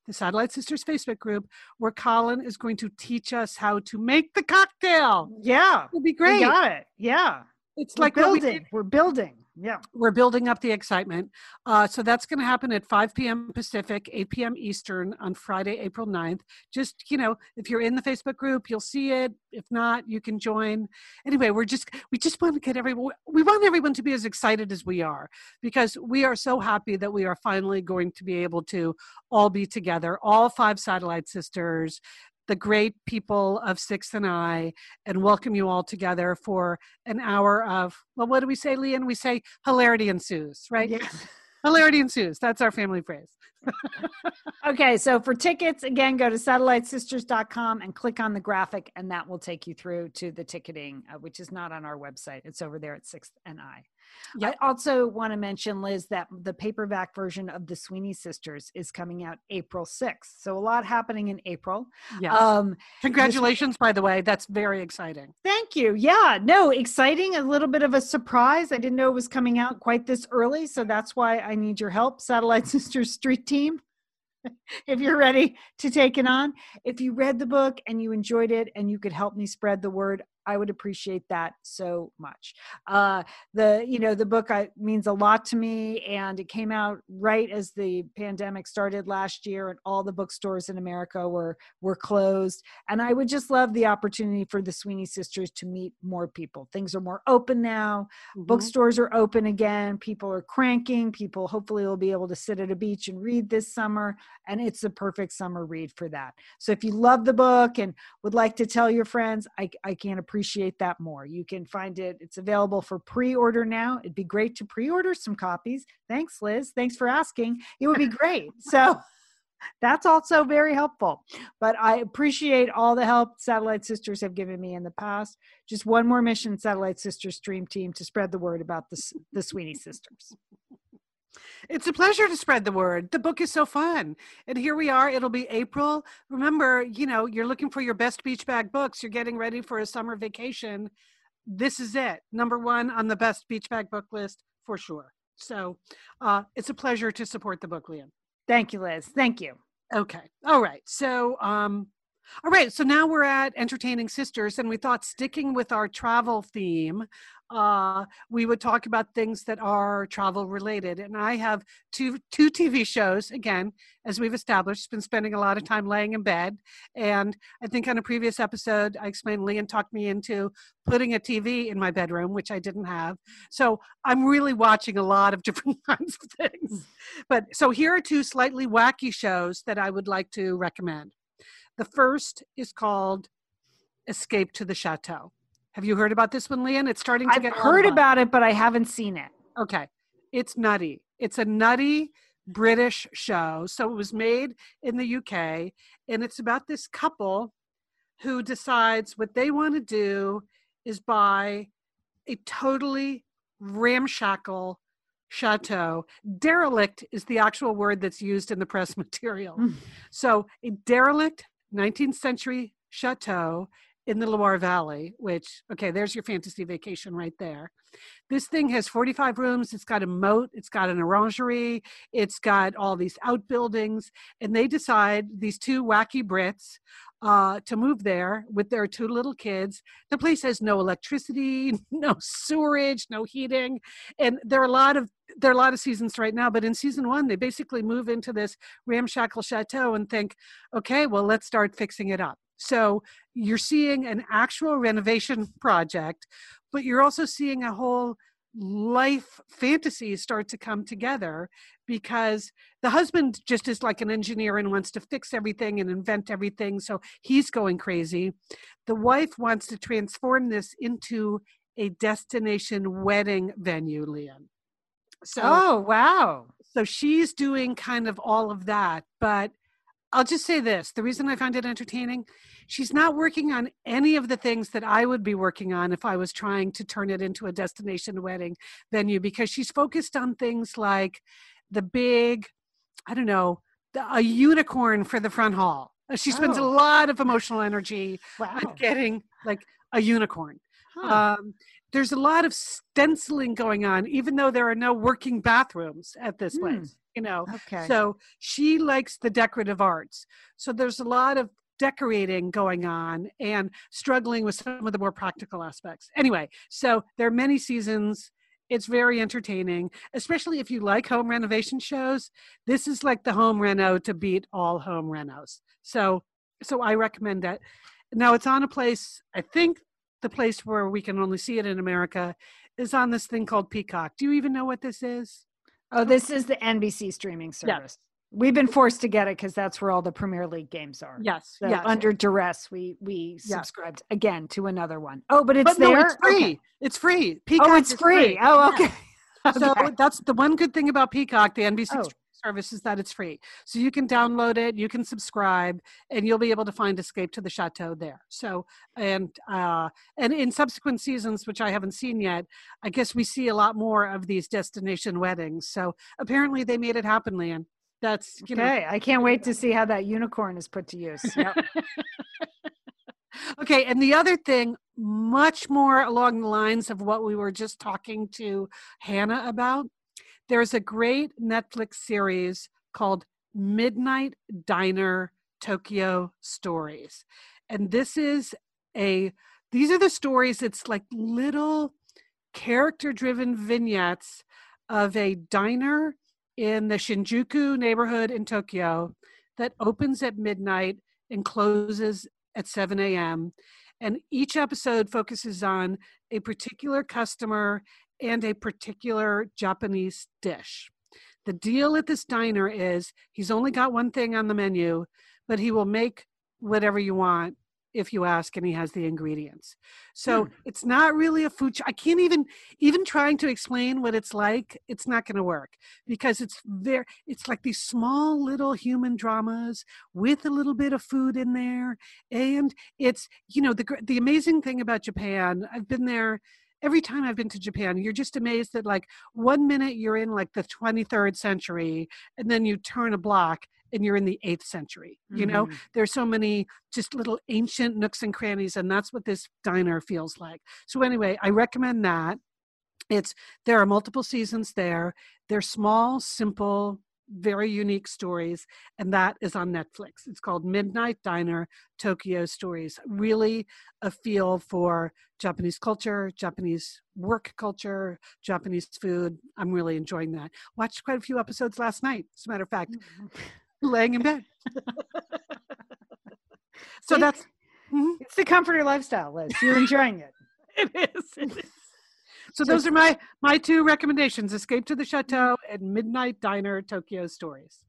the Satellite Sisters Facebook group, where Colin is going to teach us how to make the cocktail. Yeah. It'll be We great. got it. Yeah. It's We're like what we building. We're building. Yeah. we're building up the excitement. Uh, so that's going to happen at 5 p.m. Pacific, 8 p.m. Eastern on Friday, April 9th. Just, you know, if you're in the Facebook group, you'll see it. If not, you can join. Anyway, we're just, we just want to get everyone, we want everyone to be as excited as we are because we are so happy that we are finally going to be able to all be together, all five satellite sisters, the great people of Sixth and I, and welcome you all together for an hour of, well, what do we say, Lian? We say hilarity ensues, right? Yeah. Hilarity ensues. That's our family phrase. Okay, so for tickets, again, go to satellitesisters.com and click on the graphic, and that will take you through to the ticketing, uh, which is not on our website. It's over there at Sixth and I. I also want to mention, Liz, that the paperback version of the Sweeney Sisters is coming out April 6th. So a lot happening in April. Yes. Um, Congratulations, by the way. That's very exciting. Thank you. Yeah, no, exciting. A little bit of a surprise. I didn't know it was coming out quite this early. So that's why I need your help, Satellite Sisters Street Team. if you're ready to take it on. If you read the book and you enjoyed it and you could help me spread the word, I would appreciate that so much. Uh, the you know the book I, means a lot to me, and it came out right as the pandemic started last year, and all the bookstores in America were were closed. And I would just love the opportunity for the Sweeney sisters to meet more people. Things are more open now. Mm-hmm. Bookstores are open again. People are cranking. People hopefully will be able to sit at a beach and read this summer, and it's a perfect summer read for that. So if you love the book and would like to tell your friends, I, I can't appreciate that more. You can find it, it's available for pre order now. It'd be great to pre order some copies. Thanks, Liz. Thanks for asking. It would be great. So, that's also very helpful. But I appreciate all the help Satellite Sisters have given me in the past. Just one more mission, Satellite Sisters Stream Team, to spread the word about the, the Sweeney Sisters. It's a pleasure to spread the word. The book is so fun. And here we are. It'll be April. Remember, you know, you're looking for your best beach bag books. You're getting ready for a summer vacation. This is it. Number one on the best beach bag book list for sure. So uh, it's a pleasure to support the book, Lian. Thank you, Liz. Thank you. Okay. All right. So, um, all right. So now we're at entertaining sisters, and we thought sticking with our travel theme, uh, we would talk about things that are travel related. And I have two two TV shows. Again, as we've established, been spending a lot of time laying in bed. And I think on a previous episode, I explained Lian talked me into putting a TV in my bedroom, which I didn't have. So I'm really watching a lot of different kinds of things. But so here are two slightly wacky shows that I would like to recommend. The first is called Escape to the Chateau. Have you heard about this one, Lian? It's starting to I've get heard about it, but I haven't seen it. Okay. It's nutty. It's a nutty British show. So it was made in the UK, and it's about this couple who decides what they want to do is buy a totally ramshackle chateau. Derelict is the actual word that's used in the press material. Mm. So, a derelict 19th century chateau in the Loire Valley, which, okay, there's your fantasy vacation right there. This thing has 45 rooms. It's got a moat. It's got an orangery. It's got all these outbuildings. And they decide, these two wacky Brits, uh, to move there with their two little kids. The place has no electricity, no sewerage, no heating, and there are a lot of there are a lot of seasons right now. But in season one, they basically move into this ramshackle chateau and think, okay, well, let's start fixing it up. So you're seeing an actual renovation project, but you're also seeing a whole life fantasy start to come together because the husband just is like an engineer and wants to fix everything and invent everything so he's going crazy the wife wants to transform this into a destination wedding venue lian so oh wow so she's doing kind of all of that but I'll just say this the reason I find it entertaining, she's not working on any of the things that I would be working on if I was trying to turn it into a destination wedding venue because she's focused on things like the big, I don't know, a unicorn for the front hall. Uh, she spends oh. a lot of emotional energy wow. on getting like a unicorn. Huh. Um, there's a lot of stenciling going on, even though there are no working bathrooms at this hmm. place you know? Okay. So she likes the decorative arts. So there's a lot of decorating going on and struggling with some of the more practical aspects. Anyway so there are many seasons. It's very entertaining especially if you like home renovation shows. This is like the home reno to beat all home renos. So so i recommend it. Now it's on a place i think the place where we can only see it in america is on this thing called peacock do you even know what this is Oh, this is the NBC streaming service. We've been forced to get it because that's where all the Premier League games are. Yes. So yes. Under duress, we we subscribed again to another one. Oh, but it's but there. No, it's free. Okay. It's free. Oh, peacock oh, it's free. free. Oh, okay. Yeah. okay. So that's the one good thing about Peacock, the NBC oh service is that it's free. So you can download it, you can subscribe, and you'll be able to find Escape to the Chateau there. So and uh, and in subsequent seasons, which I haven't seen yet, I guess we see a lot more of these destination weddings. So apparently they made it happen, Lian. That's you okay. Know, I can't wait to see how that unicorn is put to use. Yep. okay, and the other thing, much more along the lines of what we were just talking to Hannah about, there's a great Netflix series called Midnight Diner Tokyo Stories. And this is a these are the stories. It's like little character-driven vignettes of a diner in the Shinjuku neighborhood in Tokyo that opens at midnight and closes at 7 a.m. And each episode focuses on a particular customer and a particular Japanese dish. The deal at this diner is he's only got one thing on the menu, but he will make whatever you want if you ask and he has the ingredients so hmm. it's not really a food ch- i can't even even trying to explain what it's like it's not going to work because it's very it's like these small little human dramas with a little bit of food in there and it's you know the the amazing thing about japan i've been there every time I've been to Japan, you're just amazed that like one minute you're in like the 23rd century and then you turn a block and you're in the eighth century. You mm-hmm. know, there's so many just little ancient nooks and crannies, and that's what this diner feels like. So anyway, I recommend that. It's there are multiple seasons there. They're small, simple, very unique stories, and that is on Netflix. It's called Midnight Diner Tokyo Stories. Really a feel for Japanese culture, Japanese work culture, Japanese food. I'm really enjoying that. Watched quite a few episodes last night, as a matter of fact. Mm-hmm. laying in bed. so See, that's mm-hmm. it's the comforter lifestyle, Liz. You're enjoying it. it is. It is. So those are my my two recommendations: Escape to the Chateau and Midnight Diner Tokyo Stories.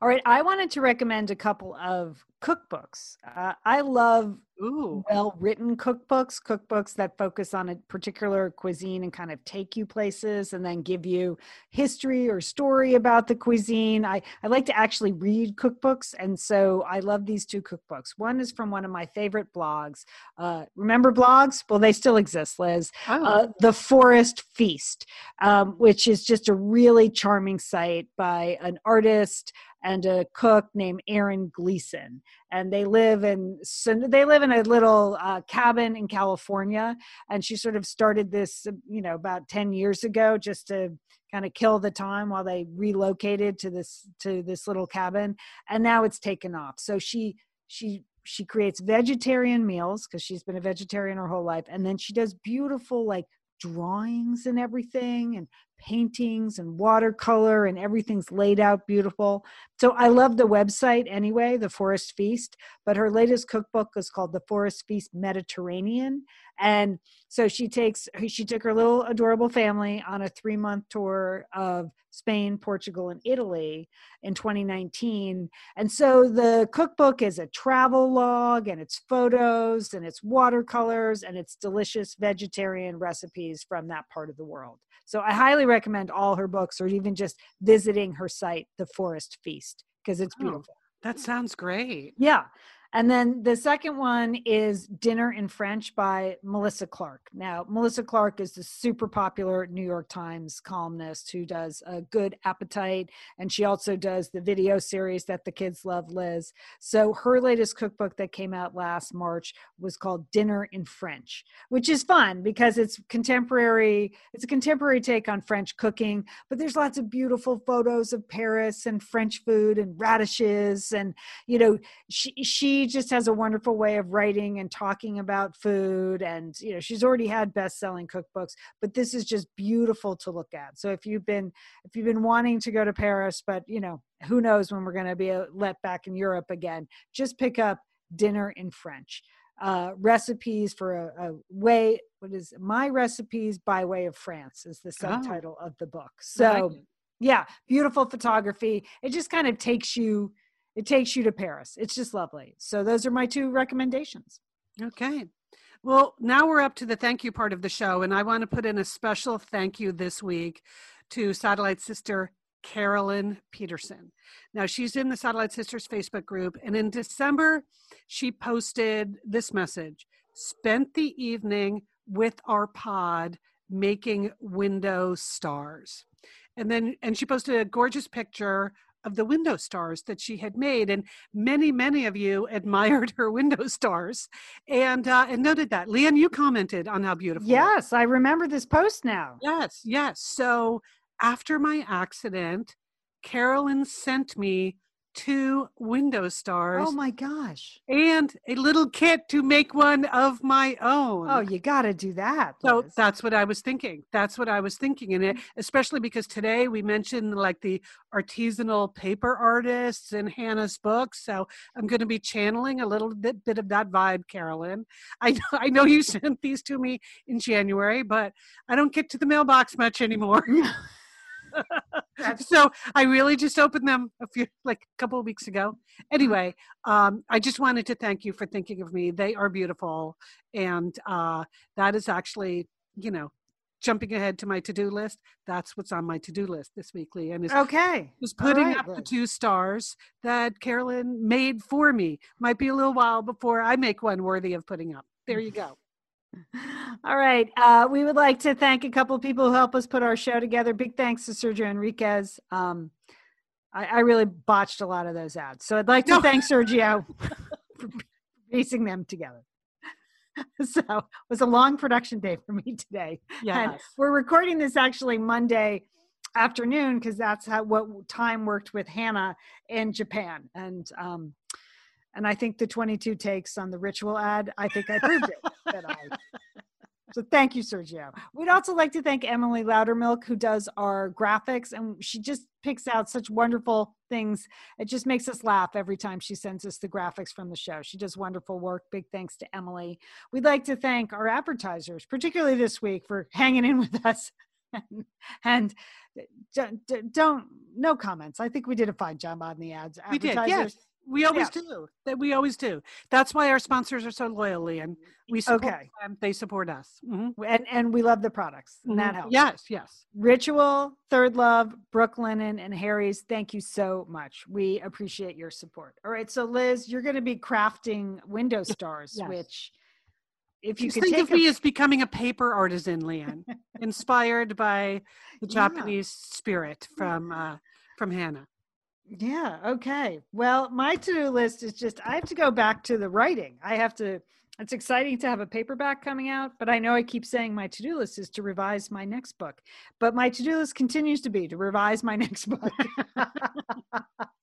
All right, I wanted to recommend a couple of cookbooks. Uh, I love well written cookbooks, cookbooks that focus on a particular cuisine and kind of take you places and then give you history or story about the cuisine. I, I like to actually read cookbooks, and so I love these two cookbooks. One is from one of my favorite blogs. Uh, remember blogs? Well, they still exist, Liz. Oh. Uh, the Forest Feast, um, which is just a really charming site by an artist and a cook named Erin Gleeson, and they live in they live in a little uh, cabin in California. And she sort of started this, you know, about ten years ago, just to kind of kill the time while they relocated to this to this little cabin, and now it's taken off. So she she she creates vegetarian meals because she's been a vegetarian her whole life and then she does beautiful like drawings and everything and paintings and watercolor and everything's laid out beautiful. So I love the website anyway, The Forest Feast, but her latest cookbook is called The Forest Feast Mediterranean and so she takes she took her little adorable family on a 3-month tour of Spain, Portugal and Italy in 2019. And so the cookbook is a travel log and it's photos and it's watercolors and it's delicious vegetarian recipes from that part of the world. So I highly recommend all her books or even just visiting her site, The Forest Feast, because it's oh, beautiful. Oh, that sounds great. Yeah. And then the second one is Dinner in French by Melissa Clark. Now, Melissa Clark is the super popular New York Times columnist who does a good appetite. And she also does the video series that the kids love, Liz. So her latest cookbook that came out last March was called Dinner in French, which is fun because it's contemporary, it's a contemporary take on French cooking, but there's lots of beautiful photos of Paris and French food and radishes. And, you know, she, she just has a wonderful way of writing and talking about food and you know she's already had best-selling cookbooks but this is just beautiful to look at so if you've been if you've been wanting to go to paris but you know who knows when we're going to be uh, let back in europe again just pick up dinner in french uh, recipes for a, a, way what is my recipes by way of france is the oh. subtitle oh. of the book so like yeah beautiful photography it just kind of takes you it takes you to Paris. It's just lovely. So those are my two recommendations. Okay. Well, now we're up to the thank you part of the show, and I want to put in a special thank you this week to Satellite Sister Carolyn Peterson. Now, she's in the Satellite Sisters Facebook group, and in December, she posted this message Spent the evening with our pod making window stars. And then, and she posted a gorgeous picture of the window stars that she had made and many many of you admired her window stars and uh, and noted that. Lian you commented on how beautiful. Yes i remember this post now. Yes yes. So after my accident carolyn sent me two window oh stars Oh my gosh. and a little kit to make one of my oh, own. Oh, you got to do that. So that's what I was thinking. That's what I was thinking. And it, mm. especially because today we mentioned like the artisanal paper artists in Hannah's book. So I'm going to be channeling a little bit, bit of that vibe, Carolyn. I know, I know you sent these to me in January, but I don't get to the mailbox much anymore. so I really just opened them a few, like a couple of weeks ago. Anyway, um, I just wanted to thank you for thinking of me. They are beautiful, and uh, that is actually, you know, jumping ahead to my to-do list. That's what's on my to-do list this weekly, and is okay. is All putting right, up the two stars that Carolyn made for me. Might be a little while before I make one worthy of putting up. There you go. All right. Uh, we would like to thank a couple of people who help us put our show together. Big thanks to Sergio Enriquez. Um, I, I really botched a lot of those ads. So I'd like to No. thank Sergio for piecing them together. So it was a long production day for me today. And we're recording this actually Monday afternoon because that's how what time worked with Hannah in Japan. And um, and I think the 22 takes on the ritual ad, I think I proved it. That I, so thank you, Sergio. We'd also like to thank Emily Loudermilk, who does our graphics, and she just picks out such wonderful things. It just makes us laugh every time she sends us the graphics from the show. She does wonderful work. Big thanks to Emily. We'd like to thank our advertisers, particularly this week, for hanging in with us. and don't, uh, don't no comments. I think we did a fine job on the ads. We did, yes. We always Yeah. do. That we always do. That's why our sponsors are so loyal, and we support Okay. them. They support us. Mhm. and and we love the products and that Mhm. helps Yes, yes. ritual ThirdLove brooklinen and harry's thank you so much we appreciate your support all right so liz you're going to be crafting window stars Yes. which if you Just think of a, me as becoming a paper artisan, Lian, inspired by the Yeah. Japanese spirit from uh, from Hannah. Yeah okay. Well my to-do list is just i have to go back to the writing. I have to it's exciting to have a paperback coming out but i know i keep saying my to-do list is to revise my next book. But my to-do list continues to be to revise my next book.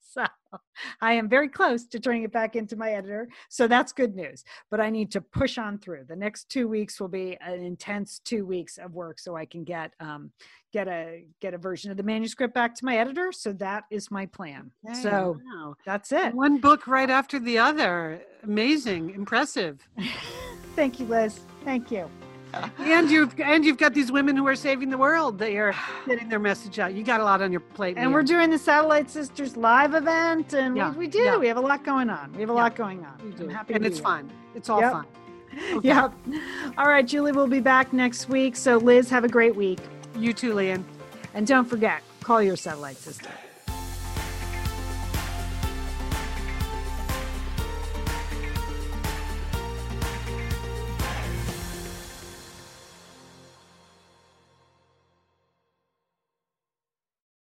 So i am very close to turning it back into my editor. So that's good news. But i need to push on through. The next two weeks will be an intense two weeks of work so i can get um, get a get a version of the manuscript back to my editor so that is my plan so wow. that's it one book right after the other. Amazing, impressive. thank you liz thank you and you've and you've got these women who are saving the world. They are getting their message out. You got a lot on your plate. and we're doing the satellite sisters live event and Yeah, we, we do yeah. we have a lot going on we have a Yeah, lot going on We I'm do. happy and it's fun. It's all Yep. fun. Okay. Yep. All right, Julie will be back next week. So, Liz, have a great week. You too, Lian. And don't forget, call your satellite sister.